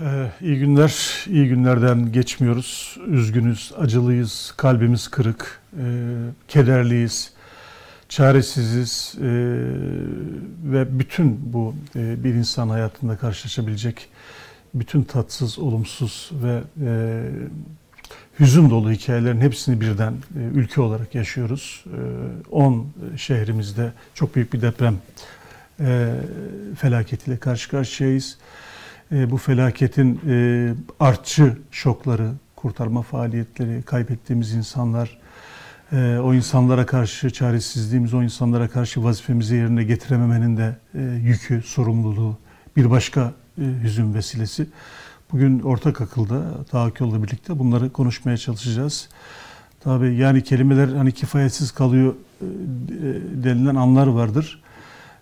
Ee, iyi günler, iyi günlerden geçmiyoruz. Üzgünüz, acılıyız, kalbimiz kırık, e, kederliyiz, çaresiziz e, ve bütün bu e, bir insan hayatında karşılaşabilecek bütün tatsız, olumsuz ve e, hüzün dolu hikayelerin hepsini birden e, ülke olarak yaşıyoruz. 10 e, şehrimizde çok büyük bir deprem e, felaketiyle karşı karşıyayız. Bu felaketin e, artçı şokları, kurtarma faaliyetleri, kaybettiğimiz insanlar, e, o insanlara karşı çaresizliğimiz, o insanlara karşı vazifemizi yerine getirememenin de e, yükü, sorumluluğu bir başka e, hüzün vesilesi. Bugün ortak akılda, tahakkülle birlikte bunları konuşmaya çalışacağız. Tabii yani kelimeler hani kifayetsiz kalıyor e, denilen anlar vardır.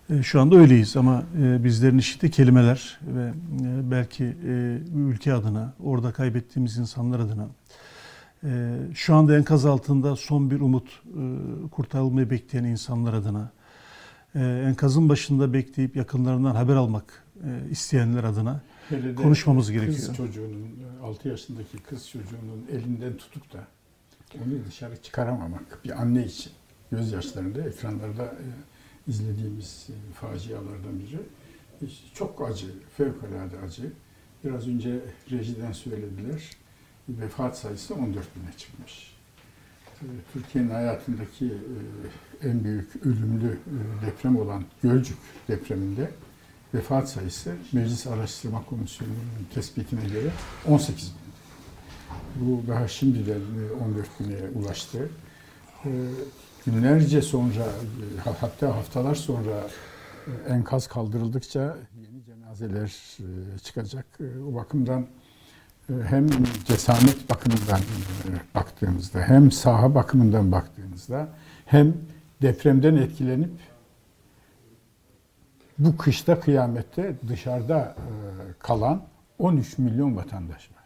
E, şu anda öyleyiz ama e, bizlerin işi de kelimeler ve e, belki ülke adına, orada kaybettiğimiz insanlar adına şu anda enkaz altında son bir umut kurtarılmayı bekleyen insanlar adına enkazın başında bekleyip yakınlarından haber almak isteyenler adına Hele konuşmamız gerekiyor. Kız çocuğunun, 6 yaşındaki kız çocuğunun elinden tutup da onu dışarı çıkaramamak bir anne için gözyaşlarında ekranlarda izlediğimiz e, facialardan biri. Çok acı, fevkalade acı. Biraz önce rejiden söylediler. Vefat sayısı 14 bine çıkmış. E, Türkiye'nin hayatındaki e, en büyük ölümlü deprem olan Gölcük depreminde vefat sayısı Meclis Araştırma Komisyonu'nun tespitine göre 18 bin. Bu daha şimdiden 14 bine ulaştı günlerce sonra hatta haftalar sonra e, enkaz kaldırıldıkça yeni cenazeler e, çıkacak. E, o bakımdan hem cesamet bakımından baktığımızda hem saha bakımından baktığımızda hem depremden etkilenip bu kışta kıyamette dışarıda kalan 13 milyon vatandaş var.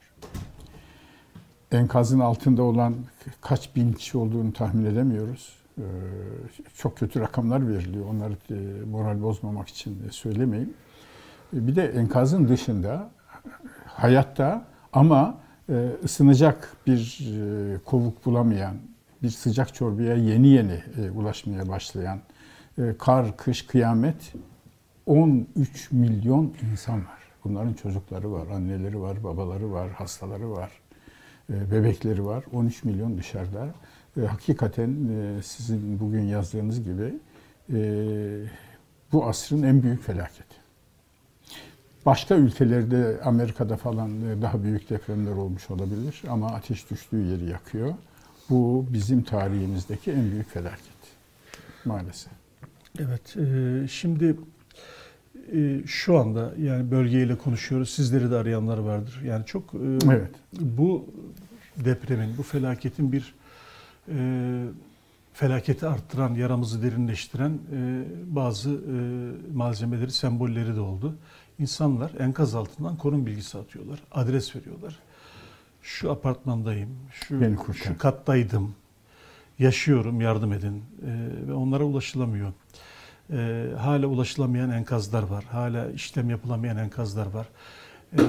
Enkazın altında olan kaç bin kişi olduğunu tahmin edemiyoruz. Çok kötü rakamlar veriliyor. Onları e, moral bozmamak için söylemeyeyim. E, bir de enkazın dışında hayatta ama e, ısınacak bir kovuk bulamayan, bir sıcak çorbaya yeni yeni ulaşmaya başlayan kar, kış, kıyamet 13 milyon insan var. Bunların çocukları var, anneleri var, babaları var, hastaları var, bebekleri var. 13 milyon dışarıda e, hakikaten e, sizin bugün yazdığınız gibi e, bu asrın en büyük felaketi. Başka ülkelerde, Amerika'da falan e, daha büyük depremler olmuş olabilir ama ateş düştüğü yeri yakıyor. Bu bizim tarihimizdeki en büyük felaket maalesef. Evet, e, şimdi e, şu anda yani bölgeyle konuşuyoruz. Sizleri de arayanlar vardır. Yani çok e, evet. bu depremin, bu felaketin bir e, felaketi arttıran, yaramızı derinleştiren e, bazı e, malzemeleri, sembolleri de oldu. İnsanlar enkaz altından konum bilgisi atıyorlar, adres veriyorlar. Şu apartmandayım, şu, şu kattaydım, yaşıyorum, yardım edin e, ve onlara ulaşılamıyor. E, hala ulaşılamayan enkazlar var, hala işlem yapılamayan enkazlar var. E,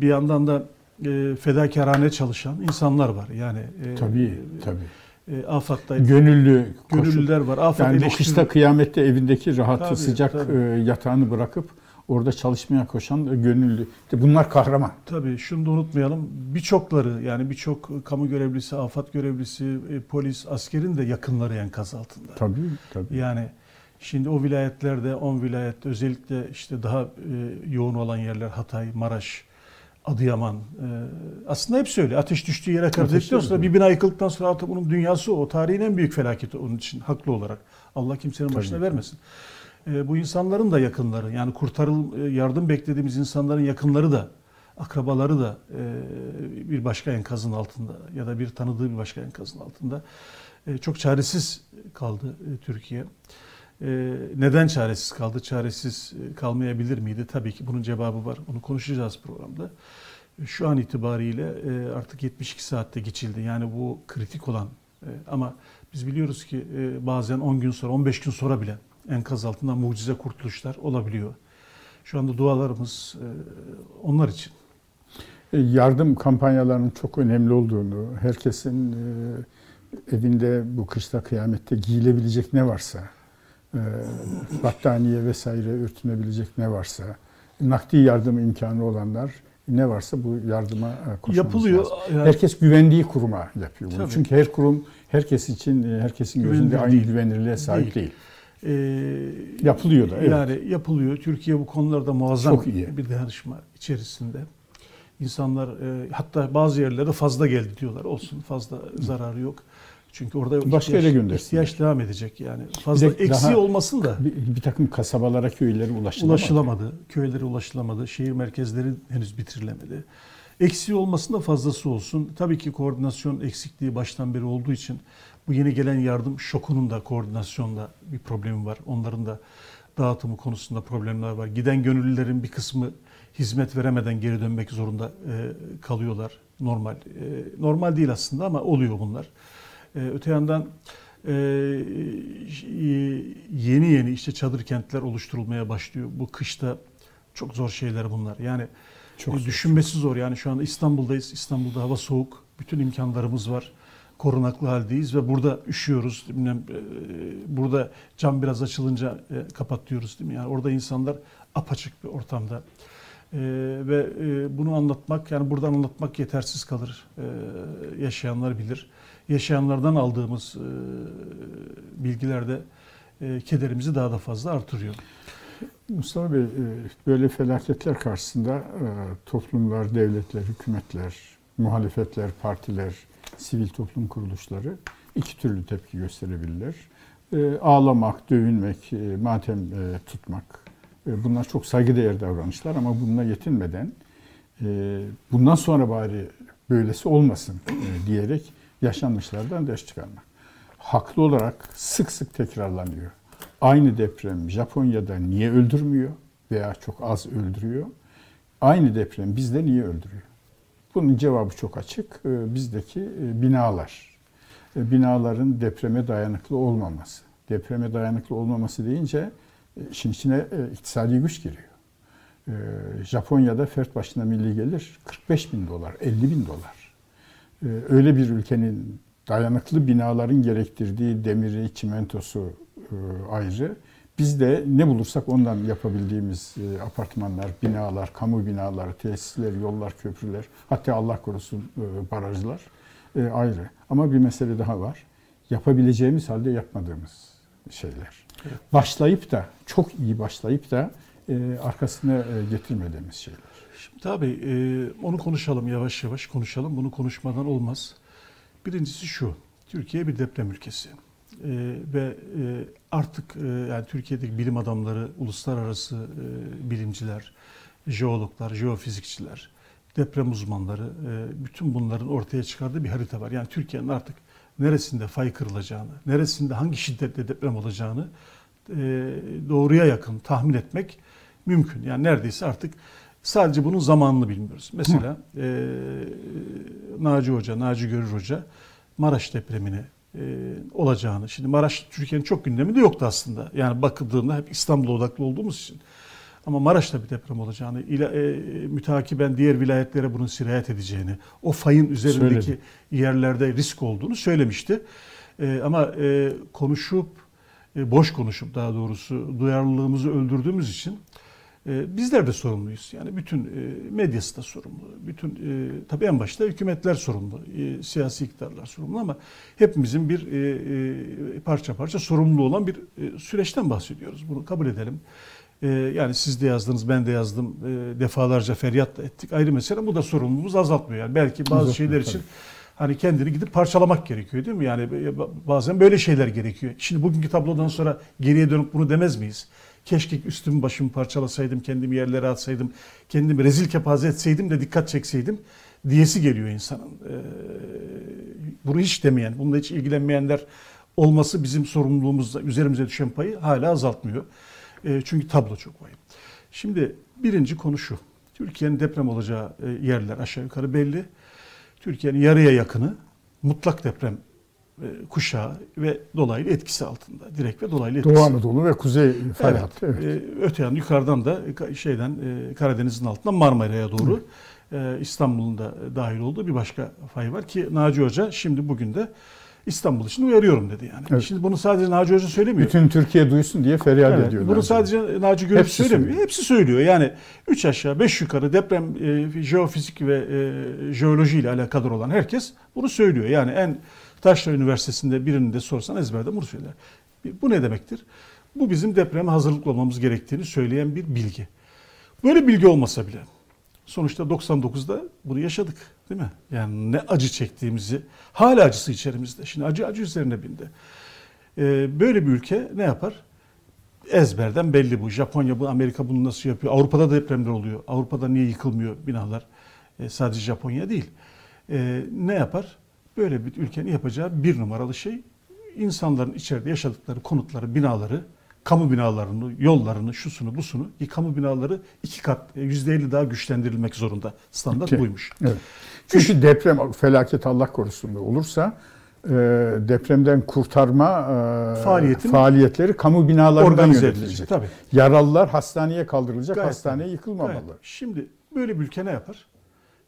bir yandan da e, fedakarane çalışan insanlar var. Yani e, tabii, tabii e, AFAD'da gönüllü gönüllüler var. AFAD yani bu kışta kıyamette evindeki rahat tabii, sıcak tabii. E, yatağını bırakıp orada çalışmaya koşan e, gönüllü. İşte bunlar kahraman. Tabii şunu da unutmayalım. Birçokları yani birçok kamu görevlisi, AFAD görevlisi, e, polis, askerin de yakınları enkaz altında. Tabii tabii. Yani Şimdi o vilayetlerde, 10 vilayette özellikle işte daha e, yoğun olan yerler Hatay, Maraş, Adıyaman. E, aslında hep söyle. Ateş düştüğü yere kadar dedikten sonra bir bina yıkıldıktan sonra artık bunun dünyası o. Tarihin en büyük felaketi onun için haklı olarak. Allah kimsenin Tabii. başına vermesin. E, bu insanların da yakınları yani kurtarıl e, yardım beklediğimiz insanların yakınları da akrabaları da e, bir başka enkazın altında ya da bir tanıdığı bir başka enkazın altında e, çok çaresiz kaldı e, Türkiye. Ee, neden çaresiz kaldı? Çaresiz e, kalmayabilir miydi? Tabii ki bunun cevabı var. Onu konuşacağız programda. Şu an itibariyle e, artık 72 saatte geçildi. Yani bu kritik olan e, ama biz biliyoruz ki bazen 10 gün sonra, 15 gün sonra bile enkaz altından mucize kurtuluşlar olabiliyor. Şu anda dualarımız onlar için. E, yardım kampanyalarının çok önemli olduğunu, herkesin e, evinde bu kışta kıyamette giyilebilecek ne varsa, e, battaniye vesaire örtünebilecek ne varsa, nakdi yardım imkanı olanlar ne varsa bu yardıma koşmamız Yapılıyor. lazım. Yani, Herkes güvendiği kuruma yapıyor bunu. Tabii. Çünkü her kurum herkes için herkesin gözünde Güvenilir aynı değil. güvenirliğe sahip değil. Ee, Yapılıyor da, evet. Yani yapılıyor. Türkiye bu konularda muazzam Çok iyi. bir dayanışma içerisinde. İnsanlar e, hatta bazı yerlere fazla geldi diyorlar. Olsun fazla zararı yok. Çünkü orada Başka yere ihtiyaç, göndersinler. ihtiyaç devam edecek yani. Fazla de eksiği olmasın da Bir, bir takım kasabalara, köylere ulaşılamadı. ulaşılamadı. Köylere ulaşılamadı. Şehir merkezleri henüz bitirilemedi. Eksiği olmasın da fazlası olsun. Tabii ki koordinasyon eksikliği baştan beri olduğu için bu yeni gelen yardım şokunun da koordinasyonda bir problemi var. Onların da dağıtımı konusunda problemler var. Giden gönüllülerin bir kısmı hizmet veremeden geri dönmek zorunda e, kalıyorlar. Normal. E, normal değil aslında ama oluyor bunlar. E, öte yandan e, yeni yeni işte çadır kentler oluşturulmaya başlıyor. Bu kışta çok zor şeyler bunlar. Yani Çok e, zor. düşünmesi zor. Yani şu anda İstanbul'dayız. İstanbul'da hava soğuk. Bütün imkanlarımız var. Korunaklı haldeyiz ve burada üşüyoruz. Bilmem, e, burada cam biraz açılınca e, kapatıyoruz değil mi? Yani orada insanlar apaçık bir ortamda. E, ve e, bunu anlatmak yani buradan anlatmak yetersiz kalır. E, yaşayanlar bilir. Yaşayanlardan aldığımız e, bilgilerde e, kederimizi daha da fazla artırıyor. Mustafa Bey, e, böyle felaketler karşısında e, toplumlar, devletler, hükümetler, muhalefetler, partiler, sivil toplum kuruluşları iki türlü tepki gösterebilirler. E, Ağlamak, dövünmek, matem tutmak bunlar çok saygıdeğer davranışlar ama bununla yetinmeden bundan sonra bari böylesi olmasın diyerek yaşanmışlardan ders çıkarmak. Haklı olarak sık sık tekrarlanıyor. Aynı deprem Japonya'da niye öldürmüyor veya çok az öldürüyor? Aynı deprem bizde niye öldürüyor? Bunun cevabı çok açık. Ee, Bizdeki e, binalar. E, Binaların depreme dayanıklı olmaması. Depreme dayanıklı olmaması deyince e, işin içine iktisadi güç giriyor. Japonya'da fert başına milli gelir 45 bin dolar, 50 bin dolar. Ee, Öyle bir ülkenin dayanıklı binaların gerektirdiği demiri, çimentosu e, ayrı. Biz de ne bulursak ondan yapabildiğimiz e, apartmanlar, binalar, kamu binaları, tesisler, yollar, köprüler, hatta Allah korusun e, barajlar e, ayrı. Ama bir mesele daha var. Yapabileceğimiz halde yapmadığımız şeyler. Başlayıp da, çok iyi başlayıp da e, arkasına e, getirmediğimiz şeyler. Şimdi tabii e, onu konuşalım yavaş yavaş konuşalım. Bunu konuşmadan olmaz. Birincisi şu. Türkiye bir deprem ülkesi. E, ve e, artık e, yani Türkiye'deki bilim adamları, uluslararası e, bilimciler, jeologlar, jeofizikçiler, deprem uzmanları, e, bütün bunların ortaya çıkardığı bir harita var. Yani Türkiye'nin artık neresinde fay kırılacağını, neresinde hangi şiddette deprem olacağını e, doğruya yakın tahmin etmek mümkün. Yani neredeyse artık sadece bunun zamanını bilmiyoruz. Mesela e, Naci Hoca, Naci Görür Hoca Maraş depremini e, olacağını. Şimdi Maraş Türkiye'nin çok gündeminde yoktu aslında. Yani bakıldığında hep İstanbul'a odaklı olduğumuz için. Ama Maraş'ta bir deprem olacağını, ila, e, mütakiben diğer vilayetlere bunun sirayet edeceğini, o fayın üzerindeki Söyledi. yerlerde risk olduğunu söylemişti. E, ama e, konuşup, e, boş konuşup daha doğrusu duyarlılığımızı öldürdüğümüz için bizler de sorumluyuz. Yani bütün e, medyası da sorumlu. Bütün e, tabii en başta hükümetler sorumlu. E, siyasi iktidarlar sorumlu ama hepimizin bir parça parça sorumlu olan bir süreçten bahsediyoruz. Bunu kabul edelim. Yani siz de yazdınız, ben de yazdım. Defalarca feryat da ettik. Ayrı mesele bu da sorumluluğumuzu azaltmıyor. Yani belki bazı Azaltmıyor, şeyler için tabii. hani kendini gidip parçalamak gerekiyor değil mi? Yani bazen böyle şeyler gerekiyor. Şimdi bugünkü tablodan sonra geriye dönüp bunu demez miyiz? Keşke üstümü başımı parçalasaydım, kendimi yerlere atsaydım, kendimi rezil kepaze etseydim de dikkat çekseydim diyesi geliyor insanın. Ee, bunu hiç demeyen, bununla hiç ilgilenmeyenler olması bizim sorumluluğumuzda, üzerimize düşen payı hala azaltmıyor. Ee, çünkü tablo çok vahim. Şimdi birinci konu şu. Türkiye'nin deprem olacağı e, yerler aşağı yukarı belli. Türkiye'nin yarıya yakını mutlak deprem kuşağı ve dolaylı etkisi altında. Direkt ve dolaylı etkisi. Doğu Anadolu ve Kuzey fay Evet. Evet. E, öte yan yukarıdan da e, şeyden e, Karadeniz'in altından Marmara'ya doğru e, İstanbul'un da dahil olduğu bir başka fay var ki Naci Hoca şimdi bugün de İstanbul için uyarıyorum dedi yani. Evet. Şimdi bunu sadece Naci Hoca söylemiyor. Bütün Türkiye duysun diye feryat Evet, ediyorlar. bunu sadece Naci Görüp Hepsi söylemiyor. söylüyor. Hepsi söylüyor. Yani 3 aşağı 5 yukarı deprem e, jeofizik ve e, jeoloji ile alakadar olan herkes bunu söylüyor. Yani en Taşra Üniversitesi'nde birini de sorsan ezberde bunu söyler. Bu ne demektir? Bu bizim depreme hazırlıklı olmamız gerektiğini söyleyen bir bilgi. Böyle bilgi olmasa bile sonuçta 99'da bunu yaşadık değil mi? Yani ne acı çektiğimizi hala acısı içerimizde. Şimdi acı acı üzerine bindi. Ee, böyle bir ülke ne yapar? Ezberden belli bu. Japonya bu, Amerika bunu nasıl yapıyor? Avrupa'da da depremler oluyor. Avrupa'da niye yıkılmıyor binalar? Ee, sadece Japonya değil. Ee, ne yapar? Böyle bir ülkenin yapacağı bir numaralı şey insanların içeride yaşadıkları konutları, binaları, kamu binalarını, yollarını, şusunu, busunu, kamu binaları iki kat, e, yüzde elli daha güçlendirilmek zorunda. Standart Ki- buymuş. Evet. Çünkü deprem felaket Allah korusun olursa e, depremden kurtarma e, Faaliyetin- faaliyetleri kamu binalarından yönetilecek. Tabii. Yaralılar hastaneye kaldırılacak, Gayet hastaneye tabii. yıkılmamalı. Evet. Şimdi böyle bir ülke ne yapar?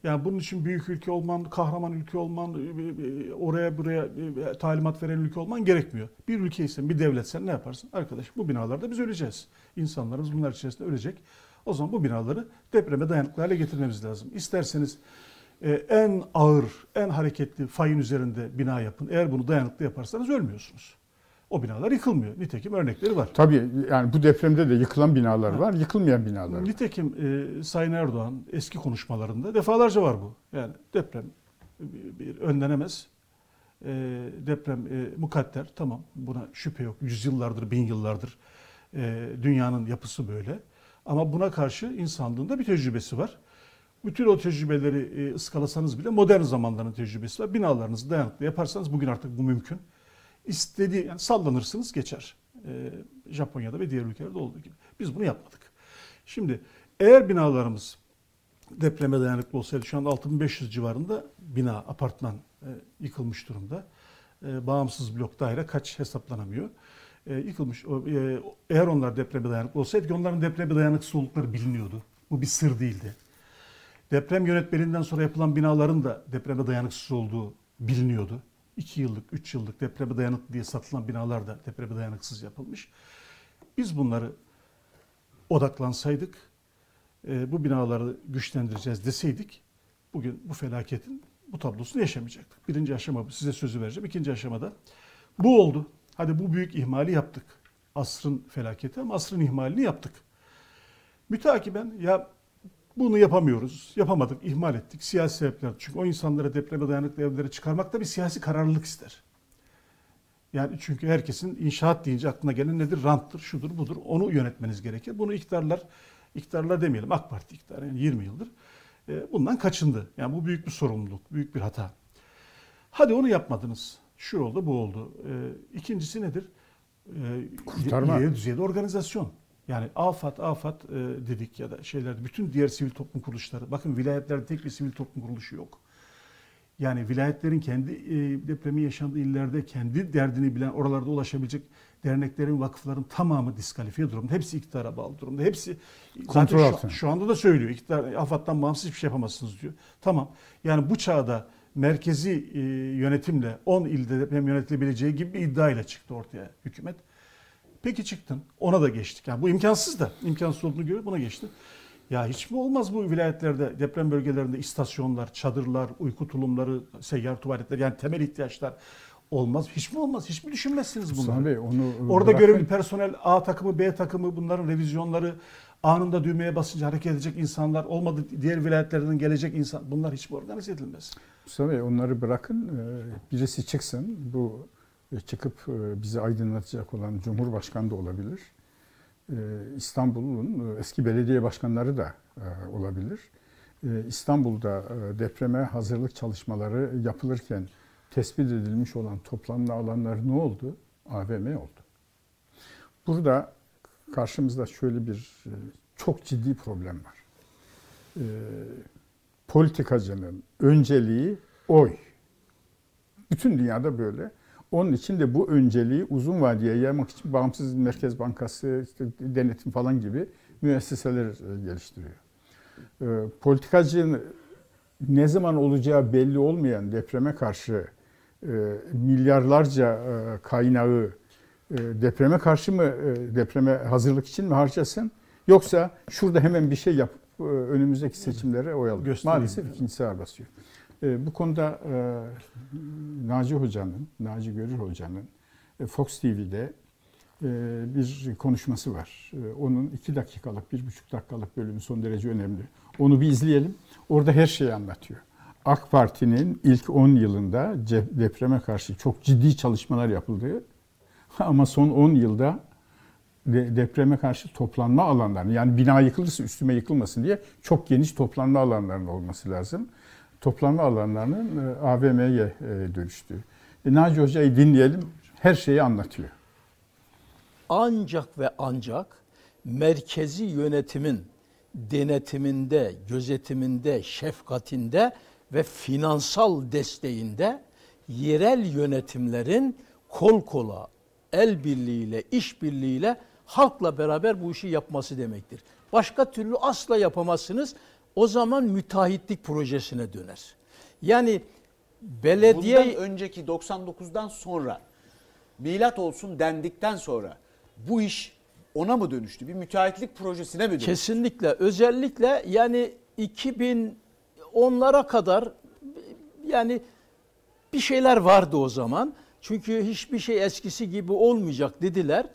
Yani bunun için büyük ülke olman, kahraman ülke olman, e, e, oraya buraya e, talimat veren ülke olman gerekmiyor. Bir ülkeysen, bir devletsen ne yaparsın? Arkadaş bu binalarda biz öleceğiz. İnsanlarımız bunlar içerisinde ölecek. O zaman bu binaları depreme dayanıklı hale getirmemiz lazım. İsterseniz e, en ağır, en hareketli fayın üzerinde bina yapın. Eğer bunu dayanıklı yaparsanız ölmüyorsunuz. O binalar yıkılmıyor. Nitekim örnekleri var. Tabii yani bu depremde de yıkılan binalar var, yıkılmayan binalar. Nitekim e, Sayın Erdoğan eski konuşmalarında defalarca var bu. Yani deprem bir, bir önlenemez. E, deprem e, mukadder tamam buna şüphe yok. Yüzyıllardır, bin yıllardır e, dünyanın yapısı böyle. Ama buna karşı insanlığın da bir tecrübesi var. Bütün o tecrübeleri e, ıskalasanız bile modern zamanların tecrübesi var. Binalarınızı dayanıklı yaparsanız bugün artık bu mümkün. İstediği yani sallanırsınız geçer. E, Japonya'da ve diğer ülkelerde olduğu gibi. Biz bunu yapmadık. Şimdi eğer binalarımız depreme dayanıklı olsaydı şu anda 6500 civarında bina, apartman e, yıkılmış durumda. E, bağımsız blok daire kaç hesaplanamıyor. E, yıkılmış. E, eğer onlar depreme dayanıklı olsaydı ki onların depreme dayanıksız oldukları biliniyordu. Bu bir sır değildi. Deprem yönetmeliğinden sonra yapılan binaların da depreme dayanıksız olduğu biliniyordu. 2 yıllık, 3 yıllık depreme dayanıklı diye satılan binalar da depreme dayanıksız yapılmış. Biz bunları odaklansaydık, e, bu binaları güçlendireceğiz deseydik, bugün bu felaketin bu tablosunu yaşamayacaktık. Birinci aşama bu. Size sözü vereceğim. İkinci aşamada bu oldu. Hadi bu büyük ihmali yaptık. Asrın felaketi ama asrın ihmalini yaptık. Mütakiben ya bunu yapamıyoruz, yapamadık, ihmal ettik. Siyasi sebepler. Çünkü o insanlara depreme dayanıklı evlere çıkarmak da bir siyasi kararlılık ister. Yani çünkü herkesin inşaat deyince aklına gelen nedir? Ranttır, şudur, budur. Onu yönetmeniz gerekir. Bunu iktidarlar, iktidarlar demeyelim AK Parti iktidarı yani 20 yıldır e, bundan kaçındı. Yani bu büyük bir sorumluluk, büyük bir hata. Hadi onu yapmadınız. Şu oldu, bu oldu. E, İkincisi nedir? E, Kurtarma. ileri düzeyde organizasyon. Yani AFAD, AFAD e, dedik ya da şeyler, bütün diğer sivil toplum kuruluşları. Bakın vilayetlerde tek bir sivil toplum kuruluşu yok. Yani vilayetlerin kendi e, depremi yaşandığı illerde kendi derdini bilen oralarda ulaşabilecek derneklerin, vakıfların tamamı diskalifiye durumda. Hepsi iktidara bağlı durumda. Hepsi Kontrol zaten altında. şu, şu anda da söylüyor. İktidar, AFAD'dan bağımsız hiçbir şey yapamazsınız diyor. Tamam. Yani bu çağda merkezi e, yönetimle 10 ilde deprem yönetilebileceği gibi bir iddiayla çıktı ortaya hükümet. Peki çıktın. Ona da geçtik. Yani bu imkansız da. imkansız olduğunu göre buna geçti. Ya hiç mi olmaz bu vilayetlerde, deprem bölgelerinde istasyonlar, çadırlar, uyku tulumları, seyyar tuvaletler yani temel ihtiyaçlar olmaz. Hiç mi olmaz? Hiç mi düşünmezsiniz bunları? Mustafa Bey onu Orada bırakın. görevli personel A takımı, B takımı bunların revizyonları anında düğmeye basınca hareket edecek insanlar olmadı diğer vilayetlerden gelecek insan bunlar hiç mi organize edilmez? Mustafa Bey onları bırakın. Ee, Birisi çıksın. Bu e, çıkıp e, bizi aydınlatacak olan Cumhurbaşkanı da olabilir. Ee, İstanbul'un e, eski belediye başkanları da e, olabilir. İstanbul'da e, depreme hazırlık çalışmaları yapılırken tespit edilmiş olan toplanma alanları ne oldu? AVM oldu. Burada karşımızda şöyle bir e, çok ciddi problem var. Politikacının önceliği oy. Bütün dünyada böyle. Onun için de bu önceliği uzun vadeye yaymak için bağımsız Merkez Bankası, işte denetim falan gibi müesseseler e, geliştiriyor. E, politikacının ne zaman olacağı belli olmayan depreme karşı e, milyarlarca kaynağı depreme karşı mı depreme hazırlık için mi harcasın yoksa şurada hemen bir şey yapıp önümüzdeki seçimlere oyalım. Maalesef ikincisi ağır basıyor. Bu konuda Naci Hoca'nın, Naci Görür Hoca'nın Fox TV'de bir konuşması var. Onun iki dakikalık, bir buçuk dakikalık bölümü son derece önemli. Onu bir izleyelim. Orada her şeyi anlatıyor. AK Parti'nin ilk 10 yılında depreme karşı çok ciddi çalışmalar yapıldığı ama son 10 yılda depreme karşı toplanma alanlarını yani bina yıkılırsa üstüme yıkılmasın diye çok geniş toplanma alanlarının olması lazım. Toplanma alanlarının AVM'ye dönüştüğü. E, Naci Hoca'yı dinleyelim. Her şeyi anlatıyor ancak ve ancak merkezi yönetimin denetiminde, gözetiminde, şefkatinde ve finansal desteğinde yerel yönetimlerin kol kola, el birliğiyle, iş birliğiyle halkla beraber bu işi yapması demektir. Başka türlü asla yapamazsınız. O zaman müteahhitlik projesine döner. Yani belediye... Bundan önceki 99'dan sonra milat olsun dendikten sonra bu iş ona mı dönüştü? Bir müteahhitlik projesine mi dönüştü? Kesinlikle. Özellikle yani 2010'lara kadar yani bir şeyler vardı o zaman. Çünkü hiçbir şey eskisi gibi olmayacak dediler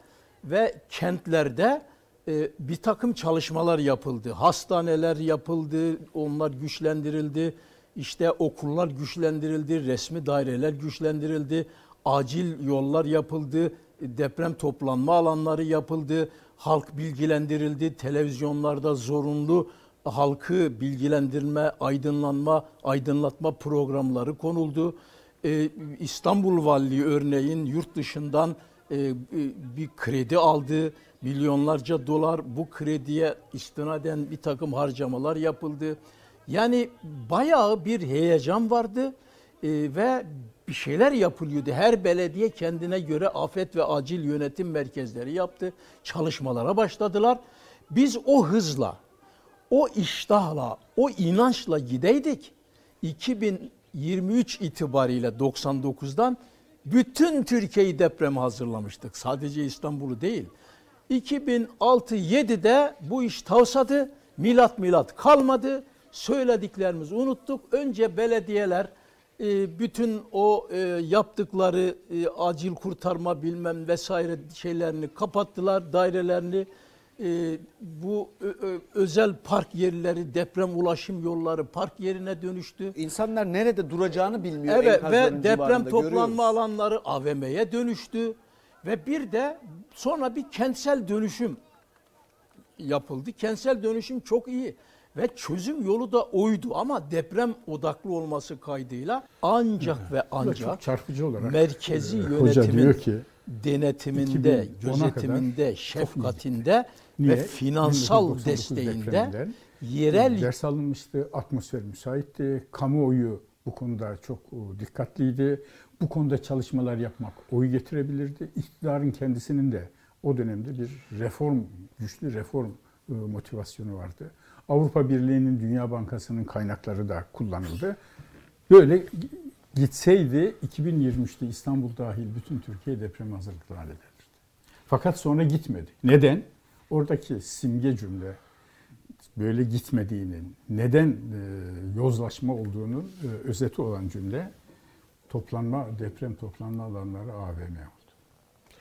ve kentlerde e, bir takım çalışmalar yapıldı. Hastaneler yapıldı, onlar güçlendirildi. İşte okullar güçlendirildi, resmi daireler güçlendirildi, acil yollar yapıldı, deprem toplanma alanları yapıldı, halk bilgilendirildi, televizyonlarda zorunlu halkı bilgilendirme, aydınlanma, aydınlatma programları konuldu. Ee, İstanbul Valiliği örneğin yurt dışından e, bir kredi aldı, milyonlarca dolar bu krediye istinaden bir takım harcamalar yapıldı. Yani bayağı bir heyecan vardı e, ve bir şeyler yapılıyordu. Her belediye kendine göre afet ve acil yönetim merkezleri yaptı. Çalışmalara başladılar. Biz o hızla, o iştahla, o inançla gideydik. 2023 itibariyle 99'dan bütün Türkiye'yi depreme hazırlamıştık. Sadece İstanbul'u değil. 2006-7'de bu iş tavsadı. Milat milat kalmadı. Söylediklerimizi unuttuk. Önce belediyeler ee, bütün o e, yaptıkları e, acil kurtarma bilmem vesaire şeylerini kapattılar, dairelerini. E, bu özel park yerleri, deprem ulaşım yolları park yerine dönüştü. İnsanlar nerede duracağını bilmiyor. Evet ve deprem toplanma görüyoruz. alanları AVM'ye dönüştü. Ve bir de sonra bir kentsel dönüşüm yapıldı. Kentsel dönüşüm çok iyi ve çözüm yolu da oydu ama deprem odaklı olması kaydıyla ancak ve ancak çarpıcı olarak merkezi e, yönetimin ki, denetiminde, gözetiminde, şefkatinde ve finansal desteğinde yerel ders alınmıştı, atmosfer müsaitti, kamuoyu bu konuda çok e, dikkatliydi. Bu konuda çalışmalar yapmak oy getirebilirdi. İktidarın kendisinin de o dönemde bir reform, güçlü reform e, motivasyonu vardı. Avrupa Birliği'nin, Dünya Bankası'nın kaynakları da kullanıldı. Böyle gitseydi 2023'te İstanbul dahil bütün Türkiye deprem hazırlıklı hallederdi. Fakat sonra gitmedi. Neden? Oradaki simge cümle böyle gitmediğinin, neden e, yozlaşma olduğunun e, özeti olan cümle toplanma, deprem toplanma alanları AVM oldu.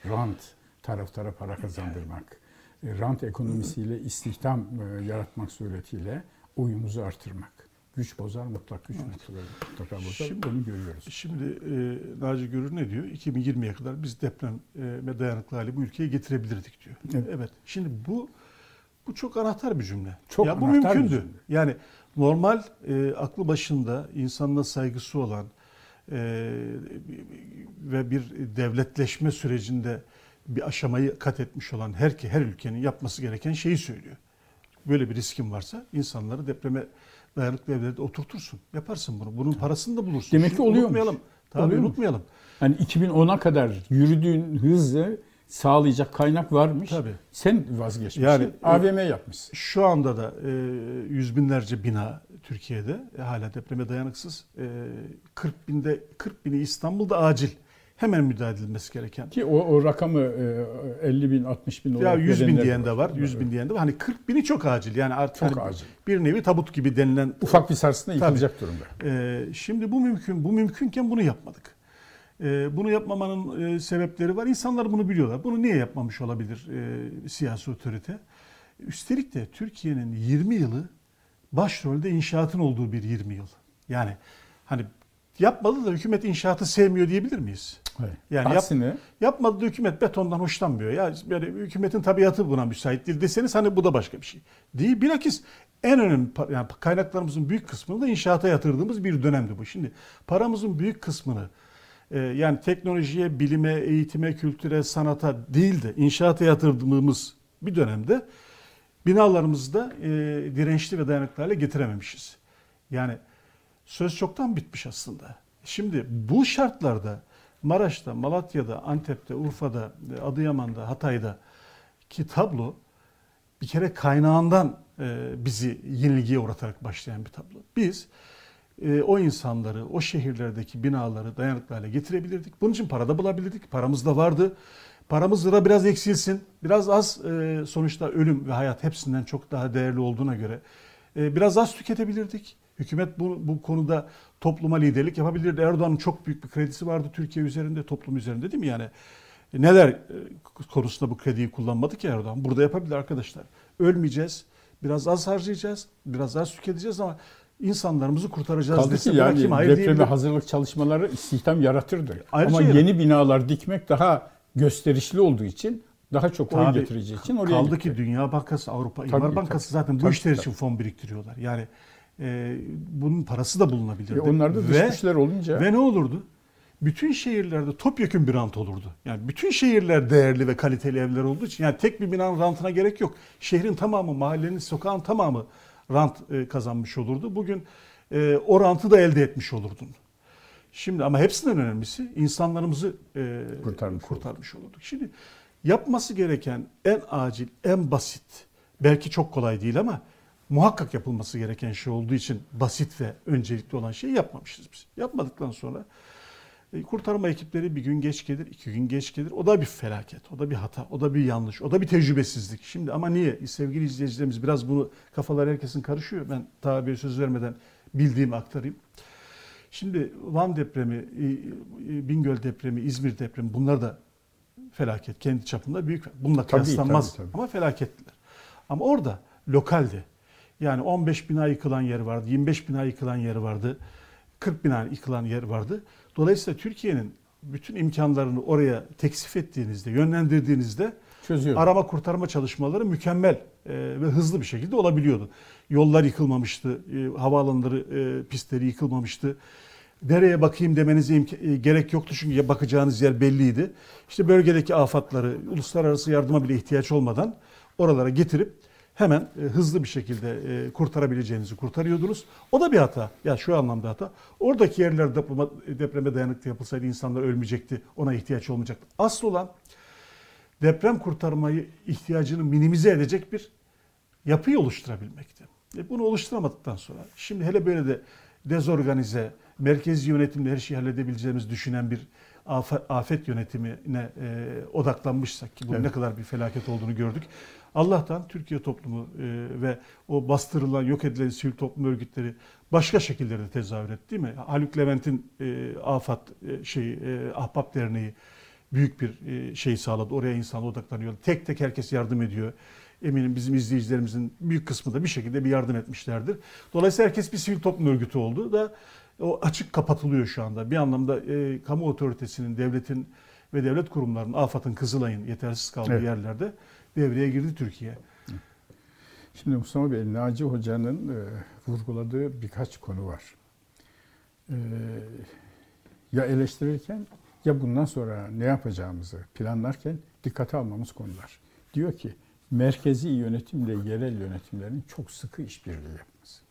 Rant, taraftara para kazandırmak, e, rant ekonomisiyle istihdam e, yaratmak suretiyle oyumuzu artırmak. Güç bozar, mutlak güç evet. mutlaka bozar. Şimdi, Bunu görüyoruz. Şimdi e, Naci Görür ne diyor? 2020'ye kadar biz deprem ve dayanıklı hali bu ülkeye getirebilirdik diyor. Evet. evet. Şimdi bu bu çok anahtar bir cümle. Çok ya bu mümkündü. Yani normal e, aklı başında insanla saygısı olan e, ve bir devletleşme sürecinde bir aşamayı kat etmiş olan her ki her ülkenin yapması gereken şeyi söylüyor. Böyle bir riskin varsa insanları depreme dayanıklı evlerde oturtursun. Yaparsın bunu. Bunun parasını da bulursun. Demek ki oluyor. Tabii Oluyor unutmayalım. Yani 2010'a kadar yürüdüğün hızı sağlayacak kaynak varmış. Tabii. Sen vazgeçmişsin. Yani- AVM yapmışsın. Şu anda da e, yüz binlerce bina Türkiye'de e, hala depreme dayanıksız. E, 40 binde 40 bini İstanbul'da acil. Hemen müdahale edilmesi gereken. Ki o, o rakamı e, 50 bin, 60 bin Ya olarak 100 bin diyen de var, 100 bin diyen de var. Hani 40 bini çok acil. Yani artık Çok hani acil. bir nevi tabut gibi denilen Ufak bir sarsında Tabii. yıkılacak durumda. Ee, şimdi bu mümkün, bu mümkünken bunu yapmadık. Ee, bunu yapmamanın e, sebepleri var. İnsanlar bunu biliyorlar. Bunu niye yapmamış olabilir e, siyasi otorite? Üstelik de Türkiye'nin 20 yılı başrolde inşaatın olduğu bir 20 yıl. Yani hani yapmadı da hükümet inşaatı sevmiyor diyebilir miyiz? Evet. Yani yap- Aksine Yapmadı da hükümet betondan hoşlanmıyor. Ya böyle hükümetin tabiatı buna müsait değil deseniz hani bu da başka bir şey. Değil. Bilakis en önemli yani kaynaklarımızın büyük kısmını da inşaata yatırdığımız bir dönemdi bu. Şimdi paramızın büyük kısmını yani teknolojiye, bilime, eğitime, kültüre, sanata değil de inşaata yatırdığımız bir dönemde binalarımızda e, dirençli ve dayanıklı getirememişiz. Yani söz çoktan bitmiş aslında. Şimdi bu şartlarda Maraş'ta, Malatya'da, Antep'te, Urfa'da, Adıyaman'da, Hatay'da ki tablo bir kere kaynağından e, bizi yenilgiye uğratarak başlayan bir tablo. Biz e, o insanları, o şehirlerdeki binaları dayanıklı hale getirebilirdik. Bunun için para da bulabilirdik. Paramız da vardı. Paramız da biraz eksilsin. Biraz az e, sonuçta ölüm ve hayat hepsinden çok daha değerli olduğuna göre e, biraz az tüketebilirdik. Hükümet bu, bu konuda topluma liderlik yapabilirdi. Erdoğan'ın çok büyük bir kredisi vardı Türkiye üzerinde, toplum üzerinde değil mi? Yani e, neler konusunda bu krediyi kullanmadı ki Erdoğan? Burada yapabilir arkadaşlar. Ölmeyeceğiz. Biraz az harcayacağız. Biraz az tüketeceğiz ama insanlarımızı kurtaracağız kaldı ki dese buna yani kim hayır depreme diyebilir? hazırlık çalışmaları istihdam yaratırdı. Ayrıca Ama yeni binalar dikmek daha gösterişli olduğu için daha çok oy Tabii, getireceği için oraya Kaldı gitti. ki Dünya Bankası, Avrupa Tabii, İmar Bankası tabii. zaten bu Tabii, işler tabii. için fon biriktiriyorlar. Yani e, bunun parası da bulunabilirdi. E onlar da dış Ve- güçler olunca Ve ne olurdu? Bütün şehirlerde topyekun bir rant olurdu. Yani bütün şehirler değerli ve kaliteli evler olduğu için yani tek bir binanın rantına gerek yok. Şehrin tamamı, mahallenin, sokağın tamamı rant e, kazanmış olurdu. Bugün e, o rantı da elde etmiş olurdun. Şimdi ama hepsinden önemlisi insanlarımızı e, Kurtarmış kurtarmış olurduk. Şimdi yapması gereken en acil, en basit, belki çok kolay değil ama muhakkak yapılması gereken şey olduğu için basit ve öncelikli olan şeyi yapmamışız biz. Yapmadıktan sonra kurtarma ekipleri bir gün geç gelir, iki gün geç gelir. O da bir felaket, o da bir hata, o da bir yanlış, o da bir tecrübesizlik. Şimdi ama niye? Sevgili izleyicilerimiz biraz bunu kafalar herkesin karışıyor. Ben tabi söz vermeden bildiğimi aktarayım. Şimdi Van depremi, e, e, Bingöl depremi, İzmir depremi bunlar da felaket. Kendi çapında büyük. Bununla Tabii, kıyaslanmaz tabii, tabii. ama felaketliler. Ama orada lokaldi. Yani 15 bina yıkılan yer vardı, 25 bina yıkılan yer vardı, 40 bina yıkılan yer vardı. Dolayısıyla Türkiye'nin bütün imkanlarını oraya teksif ettiğinizde, yönlendirdiğinizde çözüyor. arama kurtarma çalışmaları mükemmel e, ve hızlı bir şekilde olabiliyordu. Yollar yıkılmamıştı, e, havaalanları, e, pistleri yıkılmamıştı. Nereye bakayım demenize gerek yoktu çünkü bakacağınız yer belliydi. İşte bölgedeki afatları, uluslararası yardıma bile ihtiyaç olmadan oralara getirip hemen e, hızlı bir şekilde e, kurtarabileceğinizi kurtarıyordunuz. O da bir hata. Ya şu anlamda hata. Oradaki yerler depreme, depreme dayanıklı yapılsaydı insanlar ölmeyecekti. Ona ihtiyaç olmayacaktı. Asıl olan deprem kurtarmayı ihtiyacını minimize edecek bir yapıyı oluşturabilmekti. E bunu oluşturamadıktan sonra şimdi hele böyle de dezorganize, merkezi yönetimle her şeyi halledebileceğimizi düşünen bir afet, afet yönetimine e, odaklanmışsak ki bu Evet. ne kadar bir felaket olduğunu gördük. Allah'tan Türkiye toplumu e, ve o bastırılan, yok edilen sivil toplum örgütleri başka şekillerde tezahür etti değil mi? Haluk Levent'in e, afat e, şey e, Ahbap Derneği büyük bir şey sağladı. Oraya insan odaklanıyor. Tek tek herkes yardım ediyor. Eminim bizim izleyicilerimizin büyük kısmı da bir şekilde bir yardım etmişlerdir. Dolayısıyla herkes bir sivil toplum örgütü oldu da o açık kapatılıyor şu anda. Bir anlamda e, kamu otoritesinin, devletin ve devlet kurumlarının, AFAD'ın, Kızılay'ın yetersiz kaldığı Evet. yerlerde devreye girdi Türkiye. Şimdi Mustafa Bey, Naci Hoca'nın e, vurguladığı birkaç konu var. E, ya eleştirirken ya bundan sonra ne yapacağımızı planlarken dikkate almamız konular. Diyor ki merkezi yönetimle yerel yönetimlerin çok sıkı işbirliği yapması.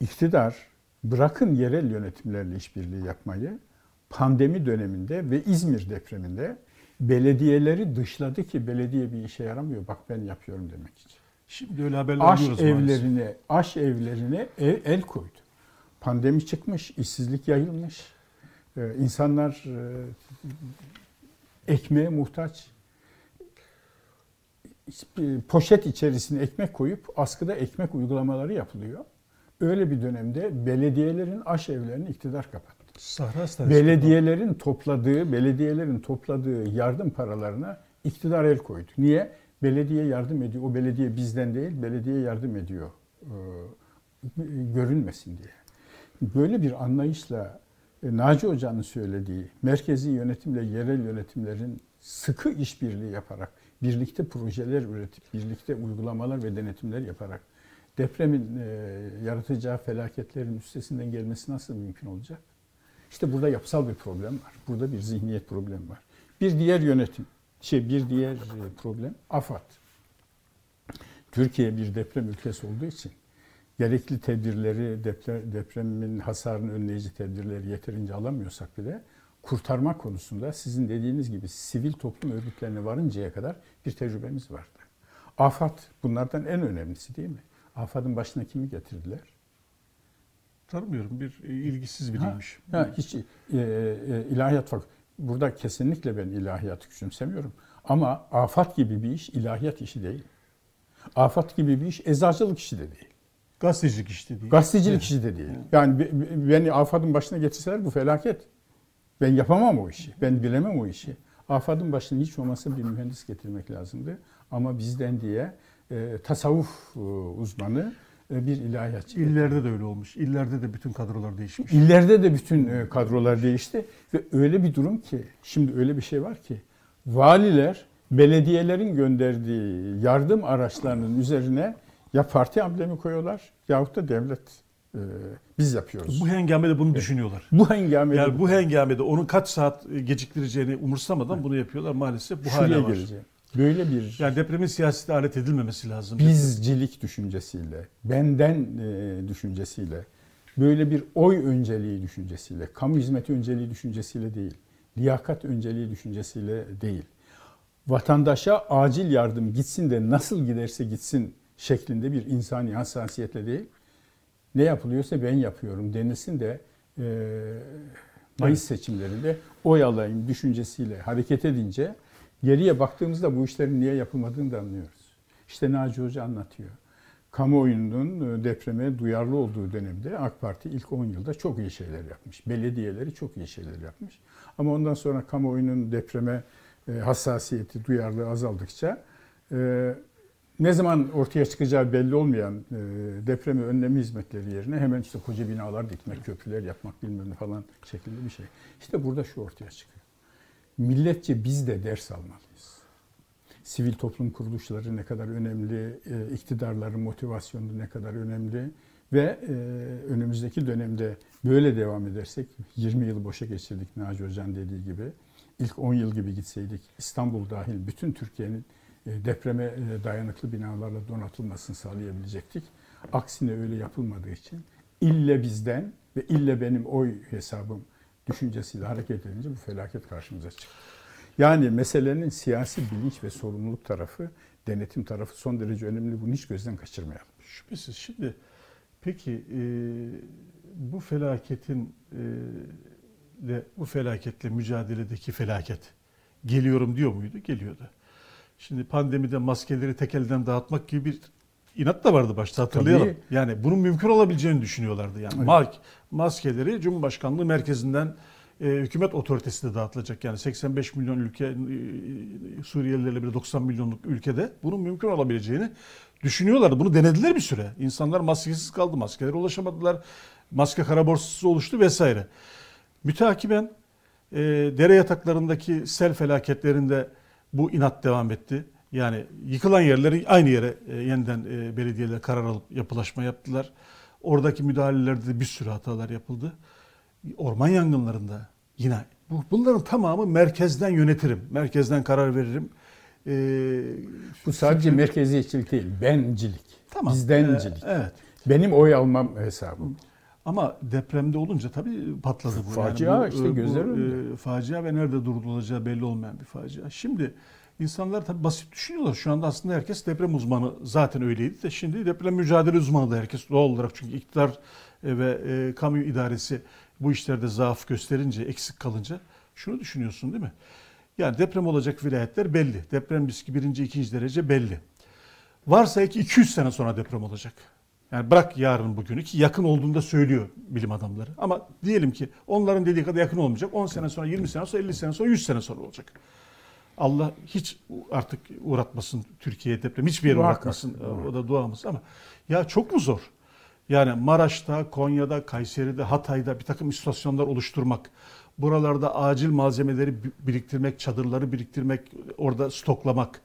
İktidar bırakın yerel yönetimlerle işbirliği yapmayı pandemi döneminde ve İzmir depreminde belediyeleri dışladı ki belediye bir işe yaramıyor. Bak ben yapıyorum demek için. Şimdi öyle haberler Aş maalesef. evlerine, aş evlerine el, el koydu. Pandemi çıkmış, işsizlik yayılmış. Ee, insanlar e, ekmeğe muhtaç. Poşet içerisine ekmek koyup askıda ekmek uygulamaları yapılıyor. Öyle bir dönemde belediyelerin aş evlerini iktidar kapattı. Sahra. Belediyelerin topladığı, belediyelerin topladığı yardım paralarına iktidar el koydu. Niye? Belediye yardım ediyor. O belediye bizden değil, belediye yardım ediyor. Ee, görünmesin diye. Böyle bir anlayışla e, Naci Hoca'nın söylediği merkezi yönetimle yerel yönetimlerin sıkı işbirliği yaparak, birlikte projeler üretip, birlikte uygulamalar ve denetimler yaparak depremin e, yaratacağı felaketlerin üstesinden gelmesi nasıl mümkün olacak? İşte burada yapısal bir problem var. Burada bir zihniyet problemi var. Bir diğer yönetim, şey bir diğer e, problem AFAD. Türkiye bir deprem ülkesi olduğu için gerekli tedbirleri, deprem, depremin hasarını önleyici tedbirleri yeterince alamıyorsak bile kurtarma konusunda sizin dediğiniz gibi sivil toplum örgütlerine varıncaya kadar bir tecrübemiz vardı. AFAD bunlardan en önemlisi değil mi? AFAD'ın başına kimi getirdiler? Tanımıyorum. Bir e, ilgisiz biriymiş. Ha, ha, hiç e, e, ilahiyat fak. Burada kesinlikle ben ilahiyatı küçümsemiyorum. Ama afat gibi bir iş ilahiyat işi değil. Afat gibi bir iş eczacılık işi de değil. Gazetecilik işte değil. Gazetecilik Evet. işi de değil. Yani be- be- beni AFAD'ın başına getirseler bu felaket. Ben yapamam o işi. Ben bilemem o işi. AFAD'ın başına hiç olmazsa bir mühendis getirmek lazımdı. Ama bizden diye e, tasavvuf e, uzmanı e, bir ilahiyatçı. İllerde de öyle olmuş. İllerde de bütün kadrolar değişmiş. İllerde de bütün e, kadrolar değişti ve öyle bir durum ki şimdi öyle bir şey var ki valiler belediyelerin gönderdiği yardım araçlarının üzerine ya parti amblemi koyuyorlar yahut da devlet e, biz yapıyoruz. Bu hengamede bunu düşünüyorlar. Bu hengamede Yani bu hengamede onun kaç saat geciktireceğini umursamadan bunu yapıyorlar maalesef. Bu şuraya hala var. geleceğim. Böyle bir Yani depremin siyasete alet edilmemesi lazım. bizcilik düşüncesiyle, benden e, düşüncesiyle, böyle bir oy önceliği düşüncesiyle, kamu hizmeti önceliği düşüncesiyle değil, liyakat önceliği düşüncesiyle değil, vatandaşa acil yardım gitsin de nasıl giderse gitsin şeklinde bir insani hassasiyetle değil, ne yapılıyorsa ben yapıyorum denilsin de e, Mayıs seçimlerinde oy alayım düşüncesiyle hareket edince geriye baktığımızda bu işlerin niye yapılmadığını da anlıyoruz. İşte Naci Hoca anlatıyor. Kamuoyunun e, depreme duyarlı olduğu dönemde AK Parti ilk 10 yılda çok iyi şeyler yapmış. Belediyeleri çok iyi şeyler yapmış. Ama ondan sonra kamuoyunun depreme e, hassasiyeti, duyarlılığı azaldıkça e, ne zaman ortaya çıkacağı belli olmayan e, depremi önleme hizmetleri yerine hemen işte koca binalar dikmek, köprüler yapmak bilmem ne falan şeklinde bir şey. İşte burada şu ortaya çıkıyor. Milletçe biz de ders almalıyız. Sivil toplum kuruluşları ne kadar önemli, e, iktidarların motivasyonu ne kadar önemli ve e, önümüzdeki dönemde böyle devam edersek 20 yıl boşa geçirdik Naci Hoca'nın dediği gibi. İlk 10 yıl gibi gitseydik İstanbul dahil bütün Türkiye'nin e, depreme dayanıklı binalarla donatılmasını sağlayabilecektik. Aksine öyle yapılmadığı için ille bizden ve ille benim oy hesabım düşüncesiyle hareket edince bu felaket karşımıza çıktı. Yani meselenin siyasi bilinç ve sorumluluk tarafı, denetim tarafı son derece önemli. Bunu hiç gözden kaçırmayalım. Şüphesiz. Şimdi peki e, bu felaketin e, de bu felaketle mücadeledeki felaket geliyorum diyor muydu? Geliyordu. Şimdi pandemide maskeleri tek elden dağıtmak gibi bir inat da vardı başta hatırlayalım. Tabii. Yani bunun mümkün olabileceğini düşünüyorlardı. Yani Evet. ma- maskeleri Cumhurbaşkanlığı merkezinden e, hükümet otoritesi de dağıtılacak. Yani 85 milyon ülke e, Suriyelilerle bir 90 milyonluk ülkede bunun mümkün olabileceğini düşünüyorlardı. Bunu denediler bir süre. İnsanlar maskesiz kaldı, maskelere ulaşamadılar. Maske kara borsası oluştu vesaire. Müteakiben e, dere yataklarındaki sel felaketlerinde bu inat devam etti. Yani yıkılan yerleri aynı yere e, yeniden e, belediyeler karar alıp yapılaşma yaptılar. Oradaki müdahalelerde de bir sürü hatalar yapıldı. Orman yangınlarında yine bu, bunların tamamı merkezden yönetirim, merkezden karar veririm. E, Bu sadece merkeziyetçilik değil, bencilik. Tamam. Bizdencilik. E, evet. Benim oy almam hesabım. Ama depremde olunca tabii patladı bu. Facia bu, işte bu, gözler e, önünde. facia ve nerede durdurulacağı belli olmayan bir facia. Şimdi insanlar tabii basit düşünüyorlar. Şu anda aslında herkes deprem uzmanı zaten öyleydi de şimdi deprem mücadele uzmanı da herkes doğal olarak çünkü iktidar e, ve e, kamu idaresi bu işlerde zaaf gösterince, eksik kalınca şunu düşünüyorsun değil mi? Yani deprem olacak vilayetler belli. Deprem riski birinci, ikinci derece belli. Varsa ki 200 sene sonra deprem olacak. Yani bırak yarın bugünü ki yakın olduğunda söylüyor bilim adamları. Ama diyelim ki onların dediği kadar yakın olmayacak. 10 sene sonra, 20 sene sonra, 50 sene sonra, 100 sene sonra olacak. Allah hiç artık uğratmasın Türkiye'ye deprem. Hiçbir yere uğratmasın. O da duamız ama ya çok mu zor? Yani Maraş'ta, Konya'da, Kayseri'de, Hatay'da bir takım istasyonlar oluşturmak, buralarda acil malzemeleri bi- biriktirmek, çadırları biriktirmek, orada stoklamak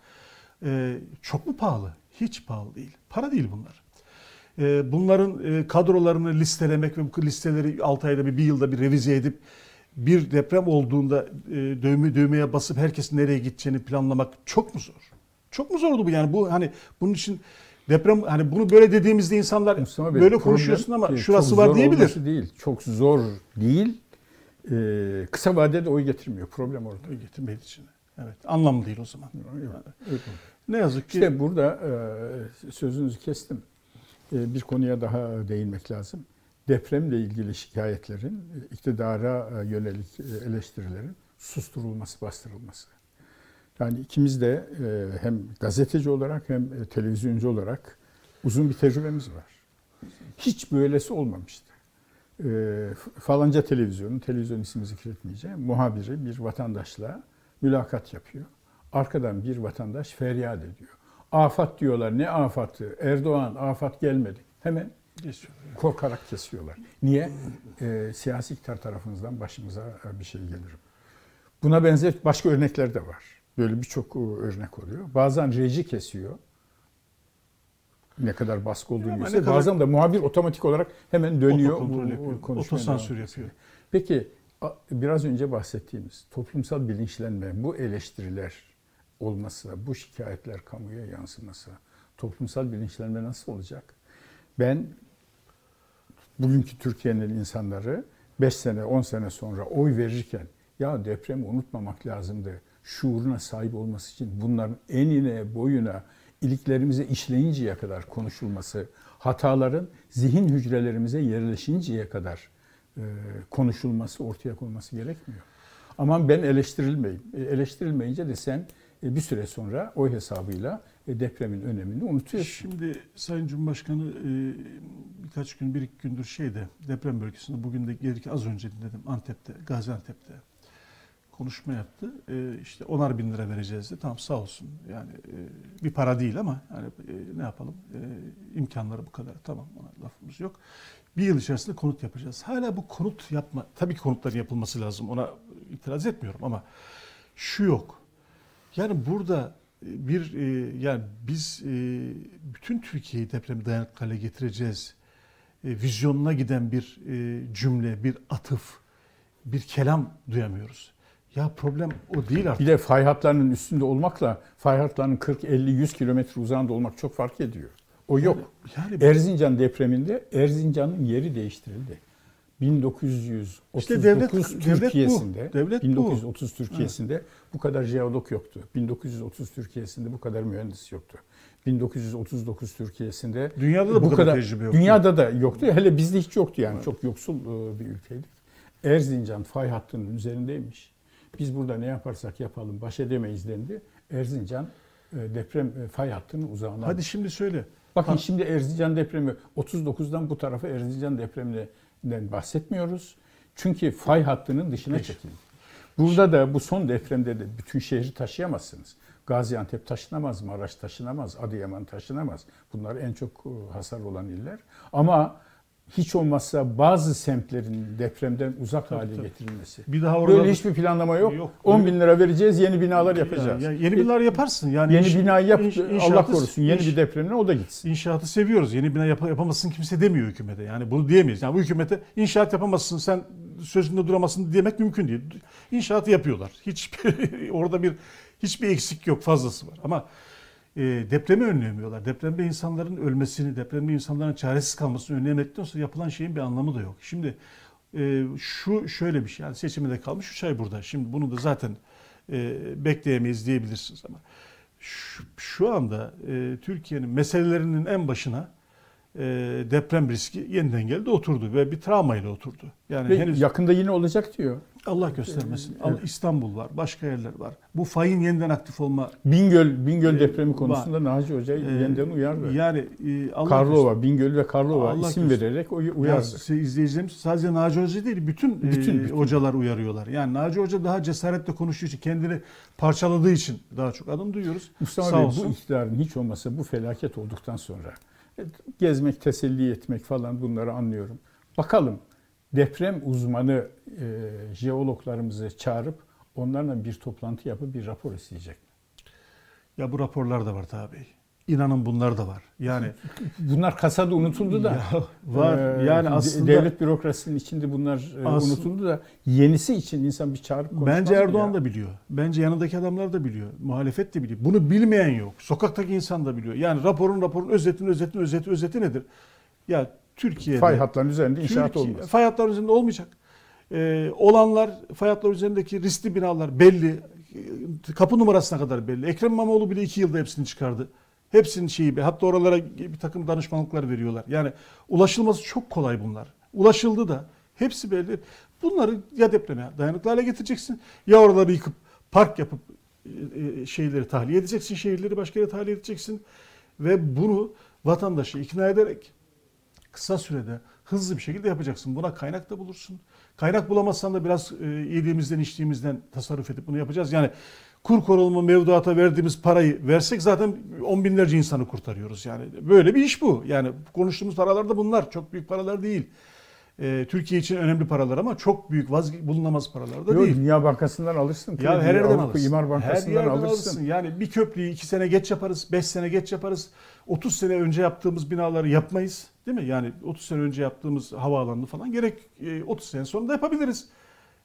e, çok mu pahalı? Hiç pahalı değil. Para değil bunlar. E, bunların e, kadrolarını listelemek ve bu listeleri 6 ayda bir, bir yılda bir revize edip bir deprem olduğunda e, düğmeye basıp herkesin nereye gideceğini planlamak çok mu zor? Çok mu zordu bu yani bu hani bunun için deprem hani bunu böyle dediğimizde insanlar Mustafa Bey, böyle konuşuyorsun ama ki şurası var diyebilir. değil. Çok zor değil. Ee, kısa vadede oy getirmiyor. Problem orada. Getirmedi içine. Evet. Anlamlı değil o zaman. Evet. Ne yazık ki İşte burada e, sözünüzü kestim. E, bir konuya daha değinmek lazım. Depremle ilgili şikayetlerin, e, iktidara e, yönelik e, eleştirilerin susturulması, bastırılması. Yani ikimiz de hem gazeteci olarak hem televizyoncu olarak uzun bir tecrübemiz var. Hiç böylesi olmamıştı. Falanca televizyonun, televizyon ismi zikretmeyeceğim, muhabiri bir vatandaşla mülakat yapıyor. Arkadan bir vatandaş feryat ediyor. Afat diyorlar. Ne afatı? Erdoğan afat gelmedi. Hemen Geçiyor. korkarak kesiyorlar. Niye? Ee, siyasi iktidar tarafınızdan başımıza e, bir şey gelir. Buna benzer başka örnekler de var. Böyle birçok e, örnek oluyor. Bazen reji kesiyor. Ne kadar baskı olduğunu gösteriyor. kadar- Bazen de muhabir otomatik olarak hemen dönüyor. Otokontrol yapıyor. Otosansür yapıyor. Peki biraz önce bahsettiğimiz toplumsal bilinçlenme, bu eleştiriler olması, bu şikayetler kamuya yansıması, toplumsal bilinçlenme nasıl olacak? Ben bugünkü Türkiye'nin insanları 5 sene, 10 sene sonra oy verirken ya depremi unutmamak lazımdı. Şuuruna sahip olması için bunların enine, boyuna, iliklerimize işleyinceye kadar konuşulması, hataların zihin hücrelerimize yerleşinceye kadar e, konuşulması, ortaya konulması gerekmiyor. Aman ben eleştirilmeyeyim. E, eleştirilmeyince de sen e, bir süre sonra oy hesabıyla depremin önemini unutuyorsun. Şimdi Sayın Cumhurbaşkanı e, birkaç gün, bir iki gündür şeyde deprem bölgesinde bugün de gelirken az önce dinledim Antep'te, Gaziantep'te konuşma yaptı. E, işte onar bin lira vereceğiz de tamam sağ olsun. Yani e, bir para değil ama yani e, ne yapalım e, imkanları bu kadar tamam ona lafımız yok. Bir yıl içerisinde konut yapacağız. Hala bu konut yapma, tabii ki konutların yapılması lazım ona itiraz etmiyorum ama şu yok. Yani burada e, bir e, yani biz e, bütün Türkiye'yi depreme dayanıklı hale getireceğiz. E, vizyonuna giden bir e, cümle, bir atıf, bir kelam duyamıyoruz. Ya problem o değil artık. Bir de fay hatlarının üstünde olmakla fay hatlarının 40, 50, 100 kilometre uzağında olmak çok fark ediyor. O yok. Yani Erzincan depreminde Erzincan'ın yeri değiştirildi. 1939 İşte devlet- devlet bu. Türkiye'sinde, Devlet bu. 1930 Türkiye'sinde bu kadar jeolog yoktu. 1930 Türkiye'sinde bu kadar mühendis yoktu. 1939 Türkiye'sinde Dünyada da bu kadar tecrübe yoktu. Dünyada da yoktu. Hele bizde hiç yoktu yani. Çok yoksul e, bir ülkeydik. Erzincan fay hattının üzerindeymiş. Biz burada ne yaparsak yapalım baş edemeyiz dendi. Erzincan e, deprem e, fay hattının uzağına. hadi şimdi söyle. Bakın Ha. şimdi Erzincan depremi 39'dan bu tarafa Erzincan depreminden bahsetmiyoruz. Çünkü fay hattının dışına çekildi. Burada da bu son depremde de bütün şehri taşıyamazsınız. Gaziantep taşınamaz, Maraş taşınamaz, Adıyaman taşınamaz. Bunlar en çok e, hasar olan iller. Ama hiç olmazsa bazı semtlerin depremden uzak hale tabii. getirilmesi. Bir daha orada Böyle hiçbir planlama yok. Yok. 10 bin lira vereceğiz, yeni binalar yapacağız. Ya, ya yeni binalar yaparsın. Yani Yeni inş- binayı yap, inş- Allah inşaatı- korusun. Yeni inş- bir depremle o da gitsin. İnşaatı seviyoruz. Yeni bina yap- yapamazsın kimse demiyor hükümete. Yani bunu diyemeyiz. Yani bu hükümete inşaat yapamazsın sen sözünde duramazsın demek mümkün değil. İnşaatı yapıyorlar. Hiç orada bir hiçbir eksik yok, fazlası var. Ama e, depremi önleyemiyorlar. Depremde insanların ölmesini, depremde insanların çaresiz kalmasını önleyemedikten sonra yapılan şeyin bir anlamı da yok. Şimdi e, şu şöyle bir şey, yani seçimde kalmış 3 ay burada. Şimdi bunu da zaten e, bekleyemeyiz diyebilirsiniz ama şu, şu anda e, Türkiye'nin meselelerinin en başına e, deprem riski yeniden geldi oturdu ve bir travmayla oturdu. Yani Ve henüz yakında yine olacak diyor. Allah göstermesin. Evet. İstanbul var, başka yerler var. Bu fayın yeniden aktif olma Bingöl Bingöl Ee, depremi konusunda Naci Hoca e, yeniden uyardı. Yani e, Allah Karlova, Bingöl ve Karlova Allah isim göster- vererek uy- Ya uyardı. size izleyicilerimiz sadece Naci Hoca değil, bütün, Bütün, bütün, bütün. hocalar uyarıyorlar. Yani Naci Hoca daha cesaretle konuştuğu için, kendini parçaladığı için daha çok adım duyuyoruz. Mustafa Sağ Bey olsun. bu iktidarın hiç olmasa bu felaket olduktan sonra e, gezmek, teselli etmek falan bunları anlıyorum. Bakalım deprem uzmanı e, jeologlarımızı çağırıp onlarla bir toplantı yapıp bir rapor isteyecek. Ya bu raporlar da var tabi. İnanın bunlar da var. Yani Bunlar kasada unutuldu da. Ya var. e, yani aslında devlet bürokrasisinin içinde bunlar e, Aslında- unutuldu da yenisi için insan bir çağırıp konuşmaz Bence Erdoğan ya? da biliyor. Bence yanındaki adamlar da biliyor. Muhalefet de biliyor. Bunu bilmeyen yok. Sokaktaki insan da biliyor. Yani raporun raporun özetin özetin özeti özeti nedir? Ya Türkiye'de fay hatlarının üzerinde inşaat Türkiye- olmaz. Fay hatları üzerinde olmayacak. Ee, olanlar fay hatları üzerindeki riskli binalar belli. Ee, Kapı numarasına kadar belli. Ekrem İmamoğlu bile iki yılda hepsini çıkardı. Hepsinin şeyi hatta oralara bir takım danışmanlıklar veriyorlar. Yani ulaşılması çok kolay bunlar. Ulaşıldı da hepsi belli. Bunları ya depreme dayanıklı hale getireceksin ya oraları yıkıp park yapıp e, e, şeyleri tahliye edeceksin, şehirleri başka yere tahliye edeceksin ve bunu vatandaşı ikna ederek kısa sürede hızlı bir şekilde yapacaksın. Buna kaynak da bulursun. Kaynak bulamazsan da biraz e, yediğimizden içtiğimizden tasarruf edip bunu yapacağız. Yani kur korunma mevduata verdiğimiz parayı versek zaten on binlerce insanı kurtarıyoruz. Yani böyle bir iş bu. Yani konuştuğumuz paralar da bunlar. Çok büyük paralar değil. E, Türkiye için önemli paralar ama çok büyük vaz bulunamaz paralar da Yok, değil. Dünya Bankası'ndan alırsın. Ya her yerden Avrupa alırsın. İmar Her Bankası'ndan yerden alırsın. alırsın. Yani bir köprüyü iki sene geç yaparız, beş sene geç yaparız. 30 sene önce yaptığımız binaları yapmayız. Değil mi? Yani 30 sene önce yaptığımız havaalanını falan gerek e, 30 sene sonra da yapabiliriz.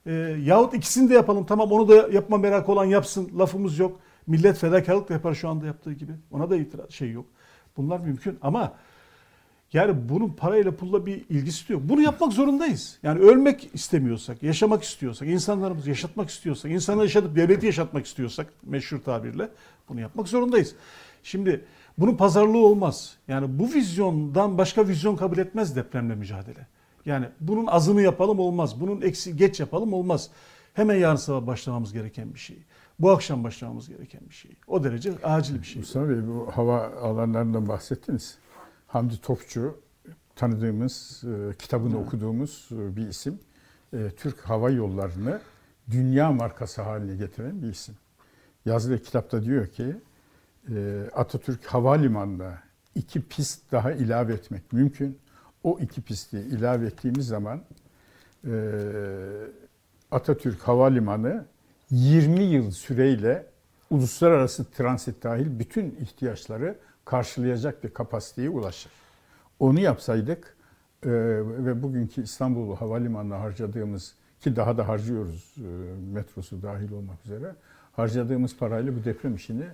E, yahut ikisini de yapalım. Tamam onu da yapma merakı olan yapsın. Lafımız yok. Millet fedakarlık da yapar şu anda yaptığı gibi. Ona da itiraz şey yok. Bunlar mümkün ama yani bunun parayla pulla bir ilgisi yok. Bunu yapmak zorundayız. Yani ölmek istemiyorsak, yaşamak istiyorsak, insanlarımızı yaşatmak istiyorsak, insanları yaşatıp devleti yaşatmak istiyorsak meşhur tabirle bunu yapmak zorundayız. Şimdi bunun pazarlığı olmaz. Yani bu vizyondan başka vizyon kabul etmez depremle mücadele. Yani bunun azını yapalım olmaz. Bunun eksi geç yapalım olmaz. Hemen yarın sabah başlamamız gereken bir şey. Bu akşam başlamamız gereken bir şey. O derece acil bir şey. Mustafa Bey bu hava alanlarından bahsettiniz. Hamdi Topçu tanıdığımız, e, kitabını okuduğumuz e, bir isim. E, Türk Hava Yolları'nı dünya markası haline getiren bir isim. Yazdığı kitapta diyor ki Atatürk Havalimanı'na iki pist daha ilave etmek mümkün. O iki pisti ilave ettiğimiz zaman e, Atatürk Havalimanı 20 yıl süreyle uluslararası transit dahil bütün ihtiyaçları karşılayacak bir kapasiteye ulaşır. Onu yapsaydık e, ve bugünkü İstanbul Havalimanı'na harcadığımız ki daha da harcıyoruz e, metrosu dahil olmak üzere harcadığımız parayla bu deprem işini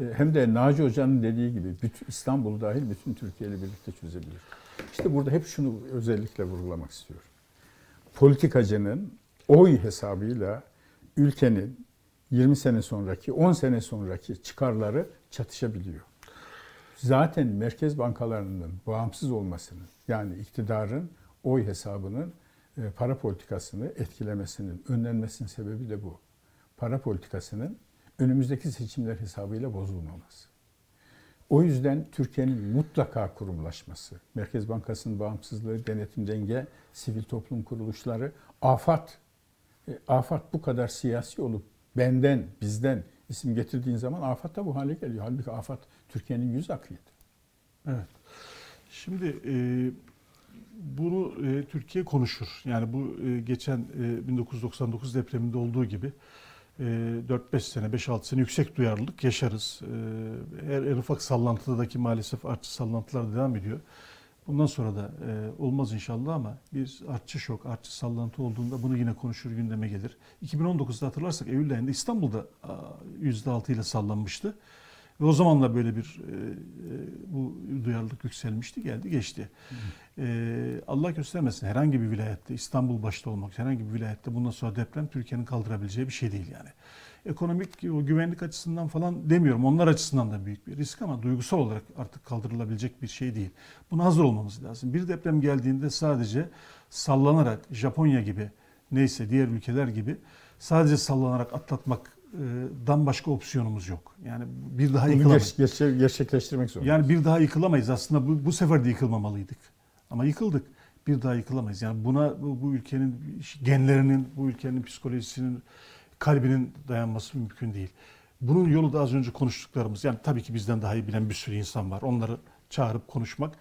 e, hem de Naci Hoca'nın dediği gibi bütün İstanbul dahil bütün Türkiye ile birlikte çözebilir. İşte burada hep şunu özellikle vurgulamak istiyorum. Politikacının oy hesabıyla ülkenin 20 sene sonraki, 10 sene sonraki çıkarları çatışabiliyor. Zaten merkez bankalarının bağımsız olmasının yani iktidarın oy hesabının e, para politikasını etkilemesinin önlenmesinin sebebi de bu. Para politikasının önümüzdeki seçimler hesabıyla bozulmaması. O yüzden Türkiye'nin mutlaka kurumlaşması, Merkez Bankası'nın bağımsızlığı, denetim denge, sivil toplum kuruluşları, afat, e, afat bu kadar siyasi olup benden, bizden isim getirdiğin zaman afat da bu hale geliyor. Halbuki afat Türkiye'nin yüz akıydı. Evet. Şimdi e, bunu e, Türkiye konuşur. Yani bu e, geçen e, 1999 depreminde olduğu gibi 4-5 sene, 5-6 sene yüksek duyarlılık yaşarız. E, her, en ufak sallantıdaki maalesef artçı sallantılar devam ediyor. Bundan sonra da e, olmaz inşallah ama bir artçı şok, artçı sallantı olduğunda bunu yine konuşur gündeme gelir. 2019'da hatırlarsak Eylül ayında İstanbul'da a, %6 ile sallanmıştı. Ve o zaman da böyle bir e, e, bu duyarlılık yükselmişti, geldi, geçti. E, Allah göstermesin herhangi bir vilayette, İstanbul başta olmak herhangi bir vilayette bundan sonra deprem Türkiye'nin kaldırabileceği bir şey değil yani. Ekonomik o güvenlik açısından falan demiyorum. Onlar açısından da büyük bir risk ama duygusal olarak artık kaldırılabilecek bir şey değil. Buna hazır olmamız lazım. Bir deprem geldiğinde sadece sallanarak Japonya gibi neyse diğer ülkeler gibi sadece sallanarak atlatmak dan başka opsiyonumuz yok. Yani bir daha yıkılamayız. Gerçek, gerçekleştirmek zorundayız. Yani bir daha yıkılamayız. Aslında bu, bu sefer de yıkılmamalıydık. Ama yıkıldık. Bir daha yıkılamayız. Yani buna bu, bu ülkenin genlerinin, bu ülkenin psikolojisinin, kalbinin dayanması mümkün değil. Bunun yolu da az önce konuştuklarımız. Yani tabii ki bizden daha iyi bilen bir sürü insan var. Onları çağırıp konuşmak.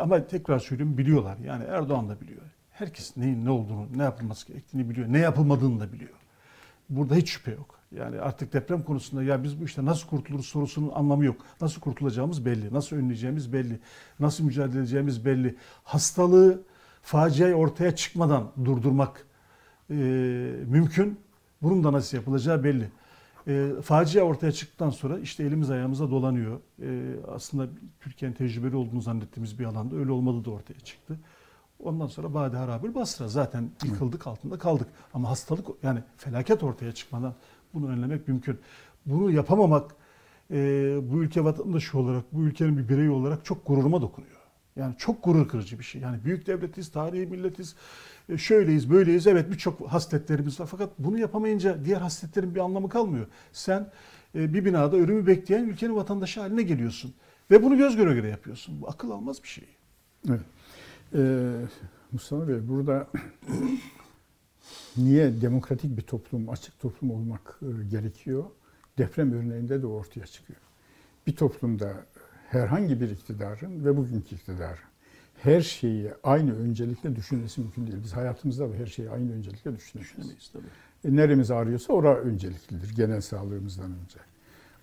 Ama tekrar söylüyorum biliyorlar. Yani Erdoğan da biliyor. Herkes neyin ne olduğunu, ne yapılması gerektiğini biliyor. Ne yapılmadığını da biliyor. Burada hiç şüphe yok. Yani artık deprem konusunda ya biz bu işte nasıl kurtuluruz sorusunun anlamı yok. Nasıl kurtulacağımız belli. Nasıl önleyeceğimiz belli. Nasıl mücadele edeceğimiz belli. Hastalığı, faciayı ortaya çıkmadan durdurmak e, mümkün. Bunun da nasıl yapılacağı belli. E, facia ortaya çıktıktan sonra işte elimiz ayağımıza dolanıyor. E, aslında Türkiye'nin tecrübeli olduğunu zannettiğimiz bir alanda öyle olmadığı da ortaya çıktı. Ondan sonra Bade Harabül Basra zaten yıkıldık altında kaldık. Ama hastalık yani felaket ortaya çıkmadan bunu önlemek mümkün. Bunu yapamamak e, bu ülke vatandaşı olarak, bu ülkenin bir bireyi olarak çok gururuma dokunuyor. Yani çok gurur kırıcı bir şey. Yani büyük devletiz, tarihi milletiz, e, şöyleyiz, böyleyiz. Evet birçok hasletlerimiz var. Fakat bunu yapamayınca diğer hasletlerin bir anlamı kalmıyor. Sen e, bir binada ölümü bekleyen ülkenin vatandaşı haline geliyorsun. Ve bunu göz göre göre yapıyorsun. Bu akıl almaz bir şey. Evet. Ee, Mustafa Bey burada niye demokratik bir toplum, açık toplum olmak e, gerekiyor? Deprem örneğinde de ortaya çıkıyor. Bir toplumda herhangi bir iktidarın ve bugünkü iktidarın her şeyi aynı öncelikle düşünmesi mümkün değil. Biz hayatımızda her şeyi aynı öncelikle düşünemeyiz. Tabii. E, neremiz ağrıyorsa ora önceliklidir genel sağlığımızdan önce.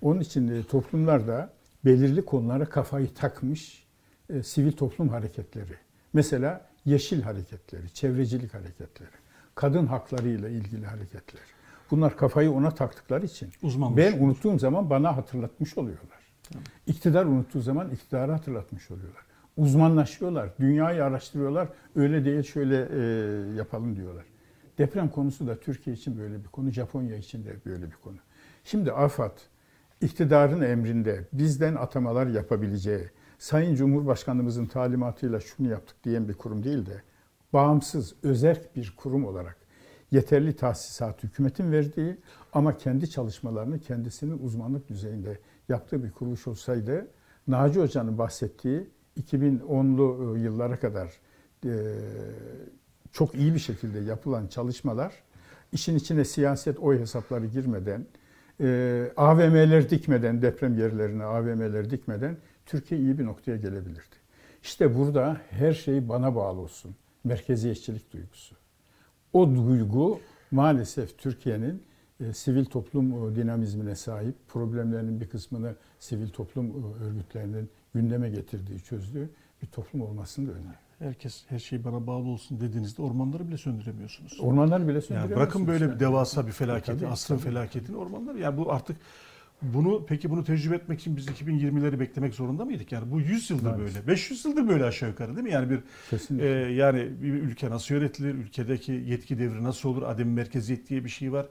Onun için e, toplumlarda belirli konulara kafayı takmış e, sivil toplum hareketleri. Mesela yeşil hareketleri, çevrecilik hareketleri, kadın hakları ile ilgili hareketler. Bunlar kafayı ona taktıkları için Uzmanmış. ben unuttuğum zaman bana hatırlatmış oluyorlar. Tamam. İktidar unuttuğu zaman iktidarı hatırlatmış oluyorlar. Uzmanlaşıyorlar, dünyayı araştırıyorlar. Öyle değil şöyle e, yapalım diyorlar. Deprem konusu da Türkiye için böyle bir konu, Japonya için de böyle bir konu. Şimdi AFAD iktidarın emrinde bizden atamalar yapabileceği, Sayın Cumhurbaşkanımızın talimatıyla şunu yaptık diyen bir kurum değil de bağımsız, özerk bir kurum olarak yeterli tahsisat hükümetin verdiği ama kendi çalışmalarını kendisinin uzmanlık düzeyinde yaptığı bir kuruluş olsaydı Naci Hoca'nın bahsettiği 2010'lu e, yıllara kadar e, çok iyi bir şekilde yapılan çalışmalar işin içine siyaset oy hesapları girmeden e, AVM'ler dikmeden deprem yerlerine AVM'ler dikmeden Türkiye iyi bir noktaya gelebilirdi. İşte burada her şey bana bağlı olsun. Merkeziyetçilik duygusu. O duygu maalesef Türkiye'nin e, sivil toplum e, dinamizmine sahip, problemlerinin bir kısmını sivil toplum e, örgütlerinin gündeme getirdiği, çözdüğü bir toplum olmasını da öneriyor. Herkes her şey bana bağlı olsun dediğinizde ormanları bile söndüremiyorsunuz. Ormanları bile söndüremiyorsunuz. Yani bırakın böyle bir devasa bir felaketi, asrın felaketini ormanları. Yani bu artık bunu peki bunu tecrübe etmek için biz 2020'leri beklemek zorunda mıydık? Yani bu 100 yıldır evet. böyle, 500 yıldır böyle aşağı yukarı değil mi? Yani bir e, yani bir ülke nasıl yönetilir? Ülkedeki yetki devri nasıl olur? Adem merkeziyet diye bir şey var.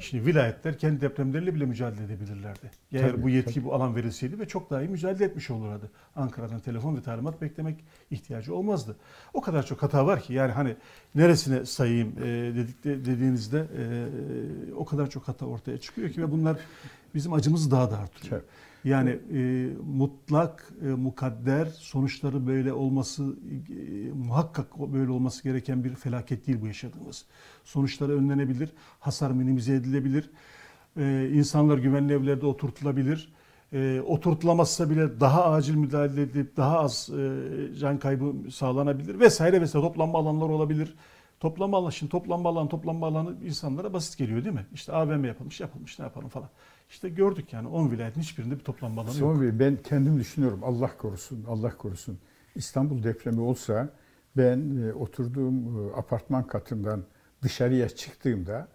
Şimdi vilayetler kendi depremleriyle bile mücadele edebilirlerdi. Eğer tabii, bu yetki tabii. bu alan verilseydi ve çok daha iyi mücadele etmiş olurlardı. Ankara'dan telefon ve talimat beklemek ihtiyacı olmazdı. O kadar çok hata var ki yani hani neresine sayayım e, dedik de, dediğinizde e, o kadar çok hata ortaya çıkıyor ki ve bunlar bizim acımızı daha da artırıyor. Evet. Yani e, mutlak, e, mukadder sonuçları böyle olması, e, muhakkak böyle olması gereken bir felaket değil bu yaşadığımız. Sonuçları önlenebilir, hasar minimize edilebilir, e, insanlar güvenli evlerde oturtulabilir. E, oturtulamazsa bile daha acil müdahale edip daha az e, can kaybı sağlanabilir vesaire vesaire toplanma alanlar olabilir. Toplanma alanı, şimdi toplanma alanı, toplanma alanı insanlara basit geliyor değil mi? İşte AVM yapılmış, yapılmış ne yapalım falan. İşte gördük yani 10 vilayetin hiçbirinde bir toplanma alanı yok. Bey, ben kendim düşünüyorum Allah korusun, Allah korusun. İstanbul depremi olsa ben e, oturduğum e, apartman katından dışarıya çıktığımda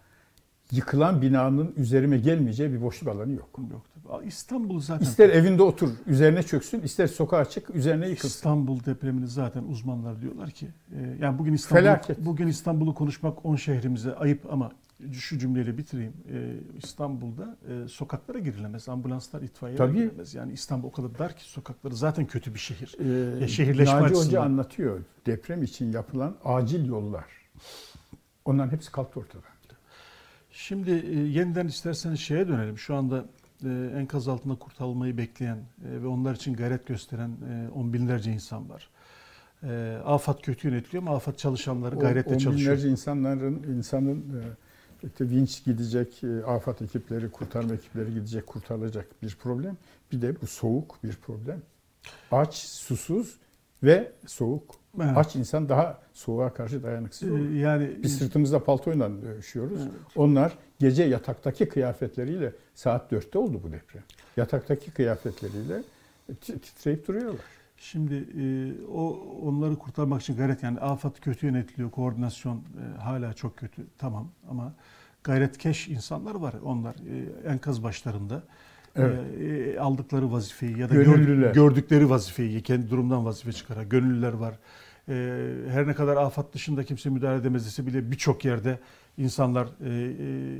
yıkılan binanın üzerime gelmeyeceği bir boşluk alanı yok. Yok tabii. İstanbul zaten İster evinde otur, üzerine çöksün, ister sokağa çık, üzerine yıkılsın. İstanbul depremini zaten uzmanlar diyorlar ki e, yani bugün İstanbul Felaket. bugün İstanbul'u konuşmak 10 şehrimize ayıp ama şu cümleyle bitireyim. E, İstanbul'da e, sokaklara girilemez. Ambulanslar, itfaiye Tabii. girilemez. Yani İstanbul o kadar dar ki sokakları zaten kötü bir şehir. Ee, Ya şehirleşme Naci Hoca açısından. anlatıyor. Deprem için yapılan acil yollar. Onların hepsi kalktı ortadan. Şimdi e, yeniden isterseniz şeye dönelim. Şu anda e, enkaz altında kurtarılmayı bekleyen e, ve onlar için gayret gösteren e, on binlerce insan var. E, afat kötü yönetiliyor ama afat çalışanları gayretle on çalışıyor. binlerce insanların insanın e, işte vinç gidecek, e, afat ekipleri, kurtarma ekipleri gidecek, kurtarılacak bir problem. Bir de bu soğuk bir problem. Aç, susuz ve soğuk. Evet. Aç insan daha soğuğa karşı dayanıksız E, olur. yani Biz sırtımızda paltoyla üşüyoruz. Evet. Onlar gece yataktaki kıyafetleriyle saat 4'te oldu bu deprem. Yataktaki kıyafetleriyle ti- titreyip duruyorlar. Şimdi e, o onları kurtarmak için gayret yani afat kötü yönetiliyor, koordinasyon e, hala çok kötü tamam ama gayretkeş insanlar var. Onlar e, enkaz başlarında Evet. e, e, aldıkları vazifeyi ya da gördük- gördükleri vazifeyi kendi durumdan vazife çıkaran gönüllüler var. E, her ne kadar afat dışında kimse müdahale edemez dese bile birçok yerde insanlar e,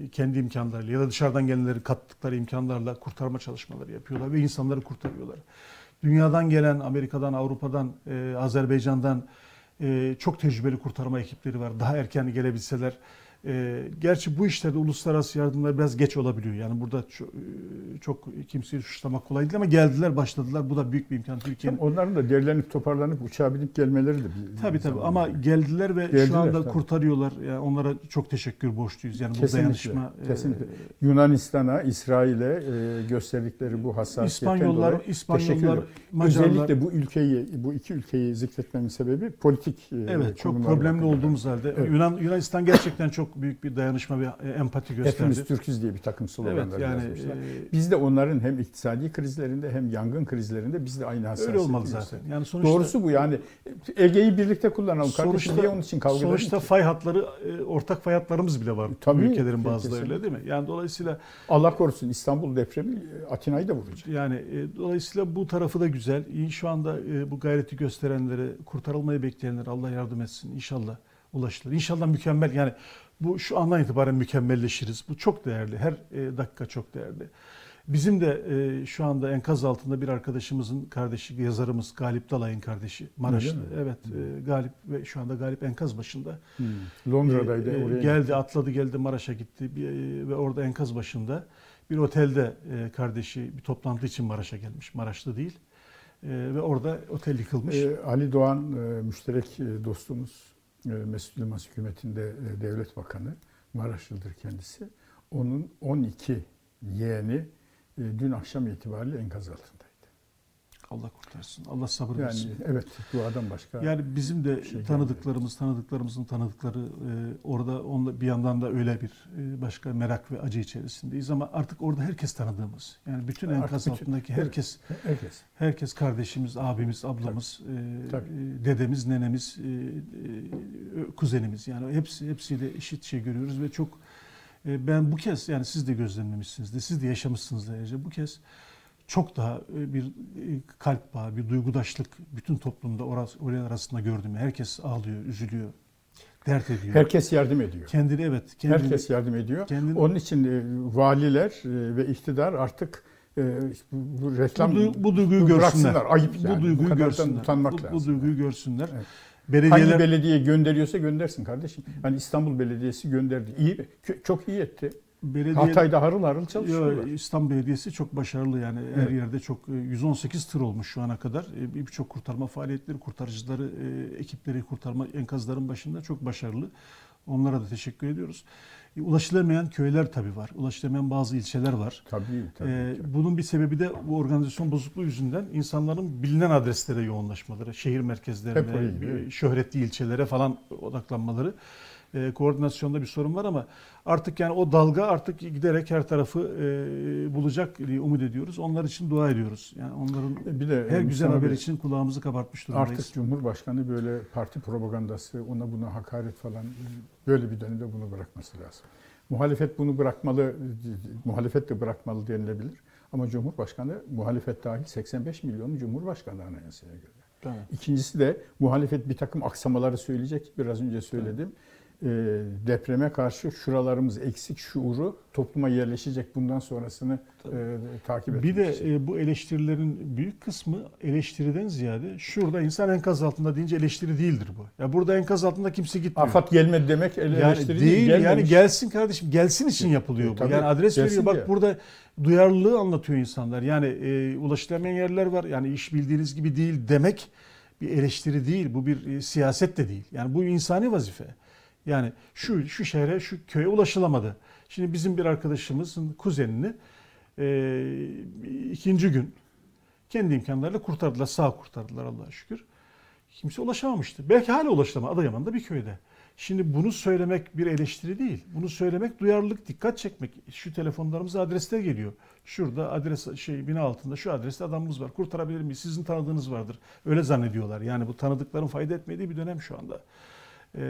e, kendi imkanlarıyla ya da dışarıdan gelenleri kattıkları imkanlarla kurtarma çalışmaları yapıyorlar ve insanları kurtarıyorlar. Dünyadan gelen, Amerika'dan, Avrupa'dan, e, Azerbaycan'dan e, çok tecrübeli kurtarma ekipleri var. Daha erken gelebilseler. E, gerçi bu işlerde uluslararası yardımlar biraz geç olabiliyor. Yani burada çok, çok kimseyi suçlamak kolay değil ama geldiler, başladılar. Bu da büyük bir imkan. Türkiye'nin Onların da derlenip toparlanıp uçağa binip gelmeleri de bir Tabii tabii ama geldiler ve Geldiler, şu anda tabii. kurtarıyorlar. Yani onlara çok teşekkür borçluyuz. Yani bu Kesinlikle, dayanışma e, kesinlikle. Yunanistan'a, İsrail'e e, gösterdikleri bu hassasiyetten İspanyollar, dolayı İspanyollar. Macarlar Özellikle bu ülkeyi, bu iki ülkeyi zikretmemin sebebi politik e, Evet çok problemli olduğumuz halde Evet. Yunan Yunanistan gerçekten çok büyük bir dayanışma ve e, empati gösterdi. Hepimiz Türküz diye bir takım evet sloganlar yani yazmışlar. e, Biz de onların hem iktisadi krizlerinde hem yangın krizlerinde biz de aynı hassasiyeti öyle olmalı zaten. gösterdik. Yani sonuçta Doğrusu bu yani Ege'yi birlikte kullanalım. Kardeşim Sonuçta- diye onun için kavga sonuçta fay hatları e, ortak fay hatlarımız bile var. Tabii, ülkelerin bazıları öyle değil mi? Yani dolayısıyla Allah korusun İstanbul depremi e, Atina'yı da vuracak. Yani e, dolayısıyla bu tarafı da güzel. İyi, Şu anda e, bu gayreti gösterenlere, kurtarılmayı bekleyenlere Allah yardım etsin. İnşallah ulaşılır. İnşallah mükemmel. Yani bu şu andan itibaren mükemmelleşiriz. Bu çok değerli. Her e, dakika çok değerli. Bizim de e, şu anda enkaz altında bir arkadaşımızın kardeşi, yazarımız Galip Dalay'ın kardeşi. Maraşlı. Evet, e, Galip ve şu anda Galip enkaz başında. Londra'daydı E, e, oraya. geldi, atladı, geldi Maraş'a gitti Bir, e, ve orada enkaz başında bir otelde e, kardeşi bir toplantı için Maraş'a gelmiş. Maraşlı değil. E, ve orada otel yıkılmış. Ee, Ali Doğan e, müşterek e, dostumuz e, Mesut Yılmaz hükümetinde e, devlet bakanı Maraşlıdır kendisi. Onun 12 yeğeni e, dün akşam itibariyle enkaz altındaydı. Allah kurtarsın. Allah sabır Yani versin. evet duadan başka. Yani bizim de şey tanıdıklarımız, tanıdıklarımızın tanıdıkları e, orada onunla bir yandan da öyle bir e, başka merak ve acı içerisindeyiz ama artık orada herkes tanıdığımız. Yani bütün Artık enkaz bütün- altındaki evet. herkes herkes. Herkes kardeşimiz, abimiz, ablamız, e, Tabii. e, dedemiz, nenemiz, e, e, kuzenimiz. Yani hepsi hepsiyle eşit şey görüyoruz ve çok e, ben bu kez yani siz de gözlemlemişsinizdir, siz de yaşamışsınızdır ayrıca bu kez çok daha e, bir e, kalp bağı, bir duygudaşlık bütün toplumda orası, oraya arasında gördüm. Herkes ağlıyor, üzülüyor, dert ediyor. Herkes yardım ediyor. kendini evet, kendini, Herkes yardım ediyor. kendini, Onun için e, valiler ve iktidar artık e, bu, bu reklam bu, du- bu duyguyu bu görsünler. Ayıp yani. Bu Bu duyguyu kadardan görsünler. utanmak bu, bu duyguyu görsünler. Evet. Belediyeler Hangi belediye gönderiyorsa göndersin kardeşim. Hani İstanbul Belediyesi gönderdi. İyi, çok iyi etti. Belediye Hatay'da harıl harıl Yo, çalışıyorlar. İstanbul Belediyesi çok başarılı yani her Evet. yerde çok e, 118 tır olmuş şu ana kadar. E, Birçok kurtarma faaliyetleri, kurtarıcıları, e, ekipleri kurtarma enkazların başında çok başarılı. Onlara da teşekkür ediyoruz. E, Ulaşılamayan köyler tabii var. Ulaşılamayan bazı ilçeler var. Tabii tabii. E, tabii. bunun bir sebebi de bu organizasyon bozukluğu yüzünden insanların bilinen adreslere yoğunlaşmaları, şehir merkezlerine, e, şöhretli ilçelere falan odaklanmaları. E, koordinasyonda bir sorun var ama artık yani o dalga artık giderek her tarafı e, bulacak diye umut ediyoruz. Onlar için dua ediyoruz. Yani onların Bir de her güzel haber için kulağımızı kabartmış durumdayız. Artık Cumhurbaşkanı böyle parti propagandası, ona buna hakaret falan böyle bir dönemde bunu bırakması lazım. Muhalefet bunu bırakmalı, muhalefet de bırakmalı denilebilir. Ama Cumhurbaşkanı muhalefet dahil 85 milyonu Cumhurbaşkanı anayasaya göre. Tamam. İkincisi de muhalefet bir takım aksamaları söyleyecek. Biraz önce söyledim. Ee, depreme karşı şuralarımız eksik şuuru topluma yerleşecek. Bundan sonrasını e, takip etmek Bir de için. e, bu eleştirilerin büyük kısmı eleştiriden ziyade şurada insan enkaz altında deyince eleştiri değildir bu. Ya burada enkaz altında kimse gitmiyor. Afat gelmedi demek yani eleştiri değil yani gelmemiş. gelsin kardeşim gelsin için yapılıyor bu. Tabii, Yani adres veriyor. Bak diye. burada duyarlılığı anlatıyor insanlar. Yani e, ulaşılamayan yerler var. Yani iş bildiğiniz gibi değil demek bir eleştiri değil. Bu bir e, siyaset de değil. Yani bu insani vazife. Yani şu şu şehre, şu köye ulaşılamadı. Şimdi bizim bir arkadaşımızın kuzenini e, ikinci gün kendi imkanlarıyla kurtardılar. Sağ kurtardılar Allah'a şükür. Kimse ulaşamamıştı. Belki hala ulaşılamadı. Adıyaman'da bir köyde. Şimdi bunu söylemek bir eleştiri değil. Bunu söylemek duyarlılık, dikkat çekmek. Şu telefonlarımıza adresler geliyor. Şurada adres şey bina altında şu adreste adamımız var. Kurtarabilir miyiz? Sizin tanıdığınız vardır. Öyle zannediyorlar. Yani bu tanıdıkların fayda etmediği bir dönem şu anda. Ee,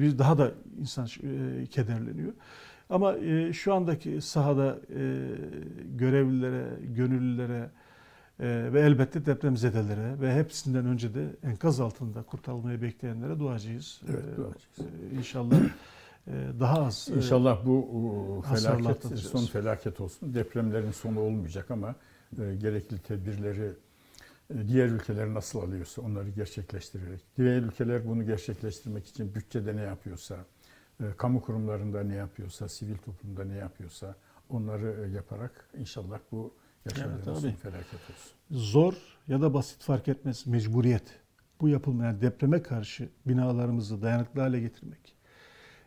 bir daha da insan e, kederleniyor. Ama e, şu andaki sahada e, görevlilere, gönüllülere ve elbette depremzedelere ve hepsinden önce de enkaz altında kurtarılmayı bekleyenlere duacıyız. Evet, Ee, duacıyız. İnşallah daha az. İnşallah bu felaket son felaket olsun. Depremlerin sonu olmayacak ama gerekli tedbirleri diğer ülkeler nasıl alıyorsa onları gerçekleştirerek, diğer ülkeler bunu gerçekleştirmek için bütçede ne yapıyorsa, e, kamu kurumlarında ne yapıyorsa, sivil toplumda ne yapıyorsa onları e, yaparak inşallah bu yaşadığımız Evet, son felaket olsun. zor ya da basit fark etmez mecburiyet. Bu yapılmayan depreme karşı binalarımızı dayanıklı hale getirmek,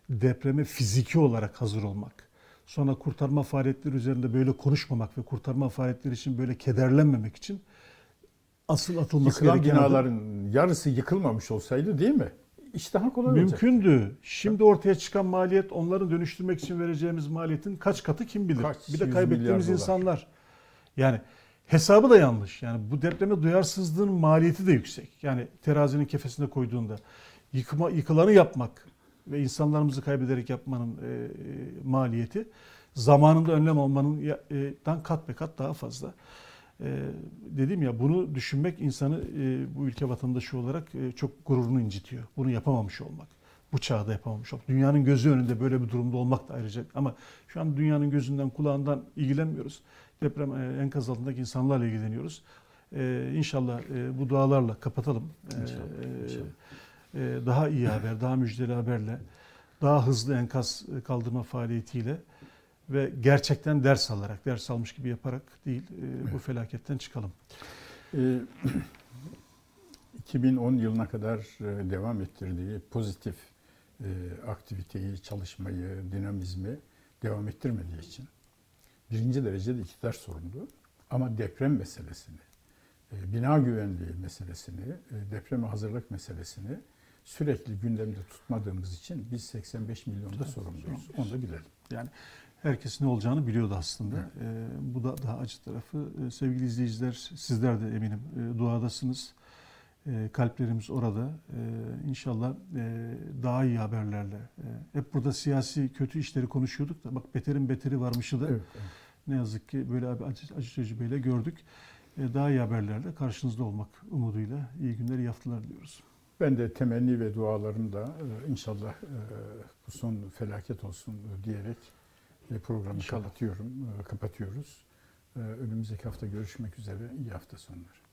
depreme fiziki olarak hazır olmak, sonra kurtarma faaliyetleri üzerinde böyle konuşmamak ve kurtarma faaliyetleri için böyle kederlenmemek için asıl atılması Yıkılan gereken adım- binaların yarısı yıkılmamış olsaydı değil mi? İş daha kolay. Mümkündü. Şimdi ortaya çıkan maliyet onları dönüştürmek için vereceğimiz maliyetin kaç katı kim bilir. Kaç bir de kaybettiğimiz dolar. insanlar. Yani hesabı da yanlış. Yani bu depreme duyarsızlığın maliyeti de yüksek. Yani terazinin kefesine koyduğunda yıkma, yıkılanı yapmak ve insanlarımızı kaybederek yapmanın e, e, maliyeti zamanında önlem almanın e, kat be kat daha fazla. E, dedim ya bunu düşünmek insanı e, bu ülke vatandaşı olarak e, çok gururunu incitiyor. Bunu yapamamış olmak. Bu çağda yapamamış olmak. Dünyanın gözü önünde böyle bir durumda olmak da ayrıca. Ama şu an dünyanın gözünden kulağından ilgilenmiyoruz. Deprem e, enkaz altındaki insanlarla ilgileniyoruz. E, inşallah e, bu dualarla kapatalım. E, İnşallah, e, inşallah. e, daha iyi haber, daha müjdeli haberle, daha hızlı enkaz e, kaldırma faaliyetiyle ve gerçekten ders alarak, ders almış gibi yaparak değil e, bu felaketten çıkalım. Ee, 2010 yılına kadar e, devam ettirdiği pozitif e, aktiviteyi, çalışmayı, dinamizmi devam ettirmediği için birinci derecede iktidar sorumlu. Ama deprem meselesini, e, bina güvenliği meselesini, e, depreme hazırlık meselesini sürekli gündemde tutmadığımız için biz 85 milyonda sorumluyuz. Onu da bilelim. Yani herkes ne olacağını biliyordu aslında. E, bu da daha acı tarafı. E, sevgili izleyiciler, sizler de eminim e, duadasınız. E, kalplerimiz orada. İnşallah e, daha iyi haberlerle. E, hep burada siyasi kötü işleri konuşuyorduk da bak beterin beteri varmışı da Evet, evet. ne yazık ki böyle acı, acı tecrübeyle gördük. Daha iyi haberlerle karşınızda olmak umuduyla iyi günler, iyi haftalar diliyoruz. Ben de temenni ve dualarımda e, inşallah bu son felaket olsun diyerek programı İnşallah. kapatıyorum, e, kapatıyoruz. E, Önümüzdeki hafta görüşmek üzere. İyi hafta sonları.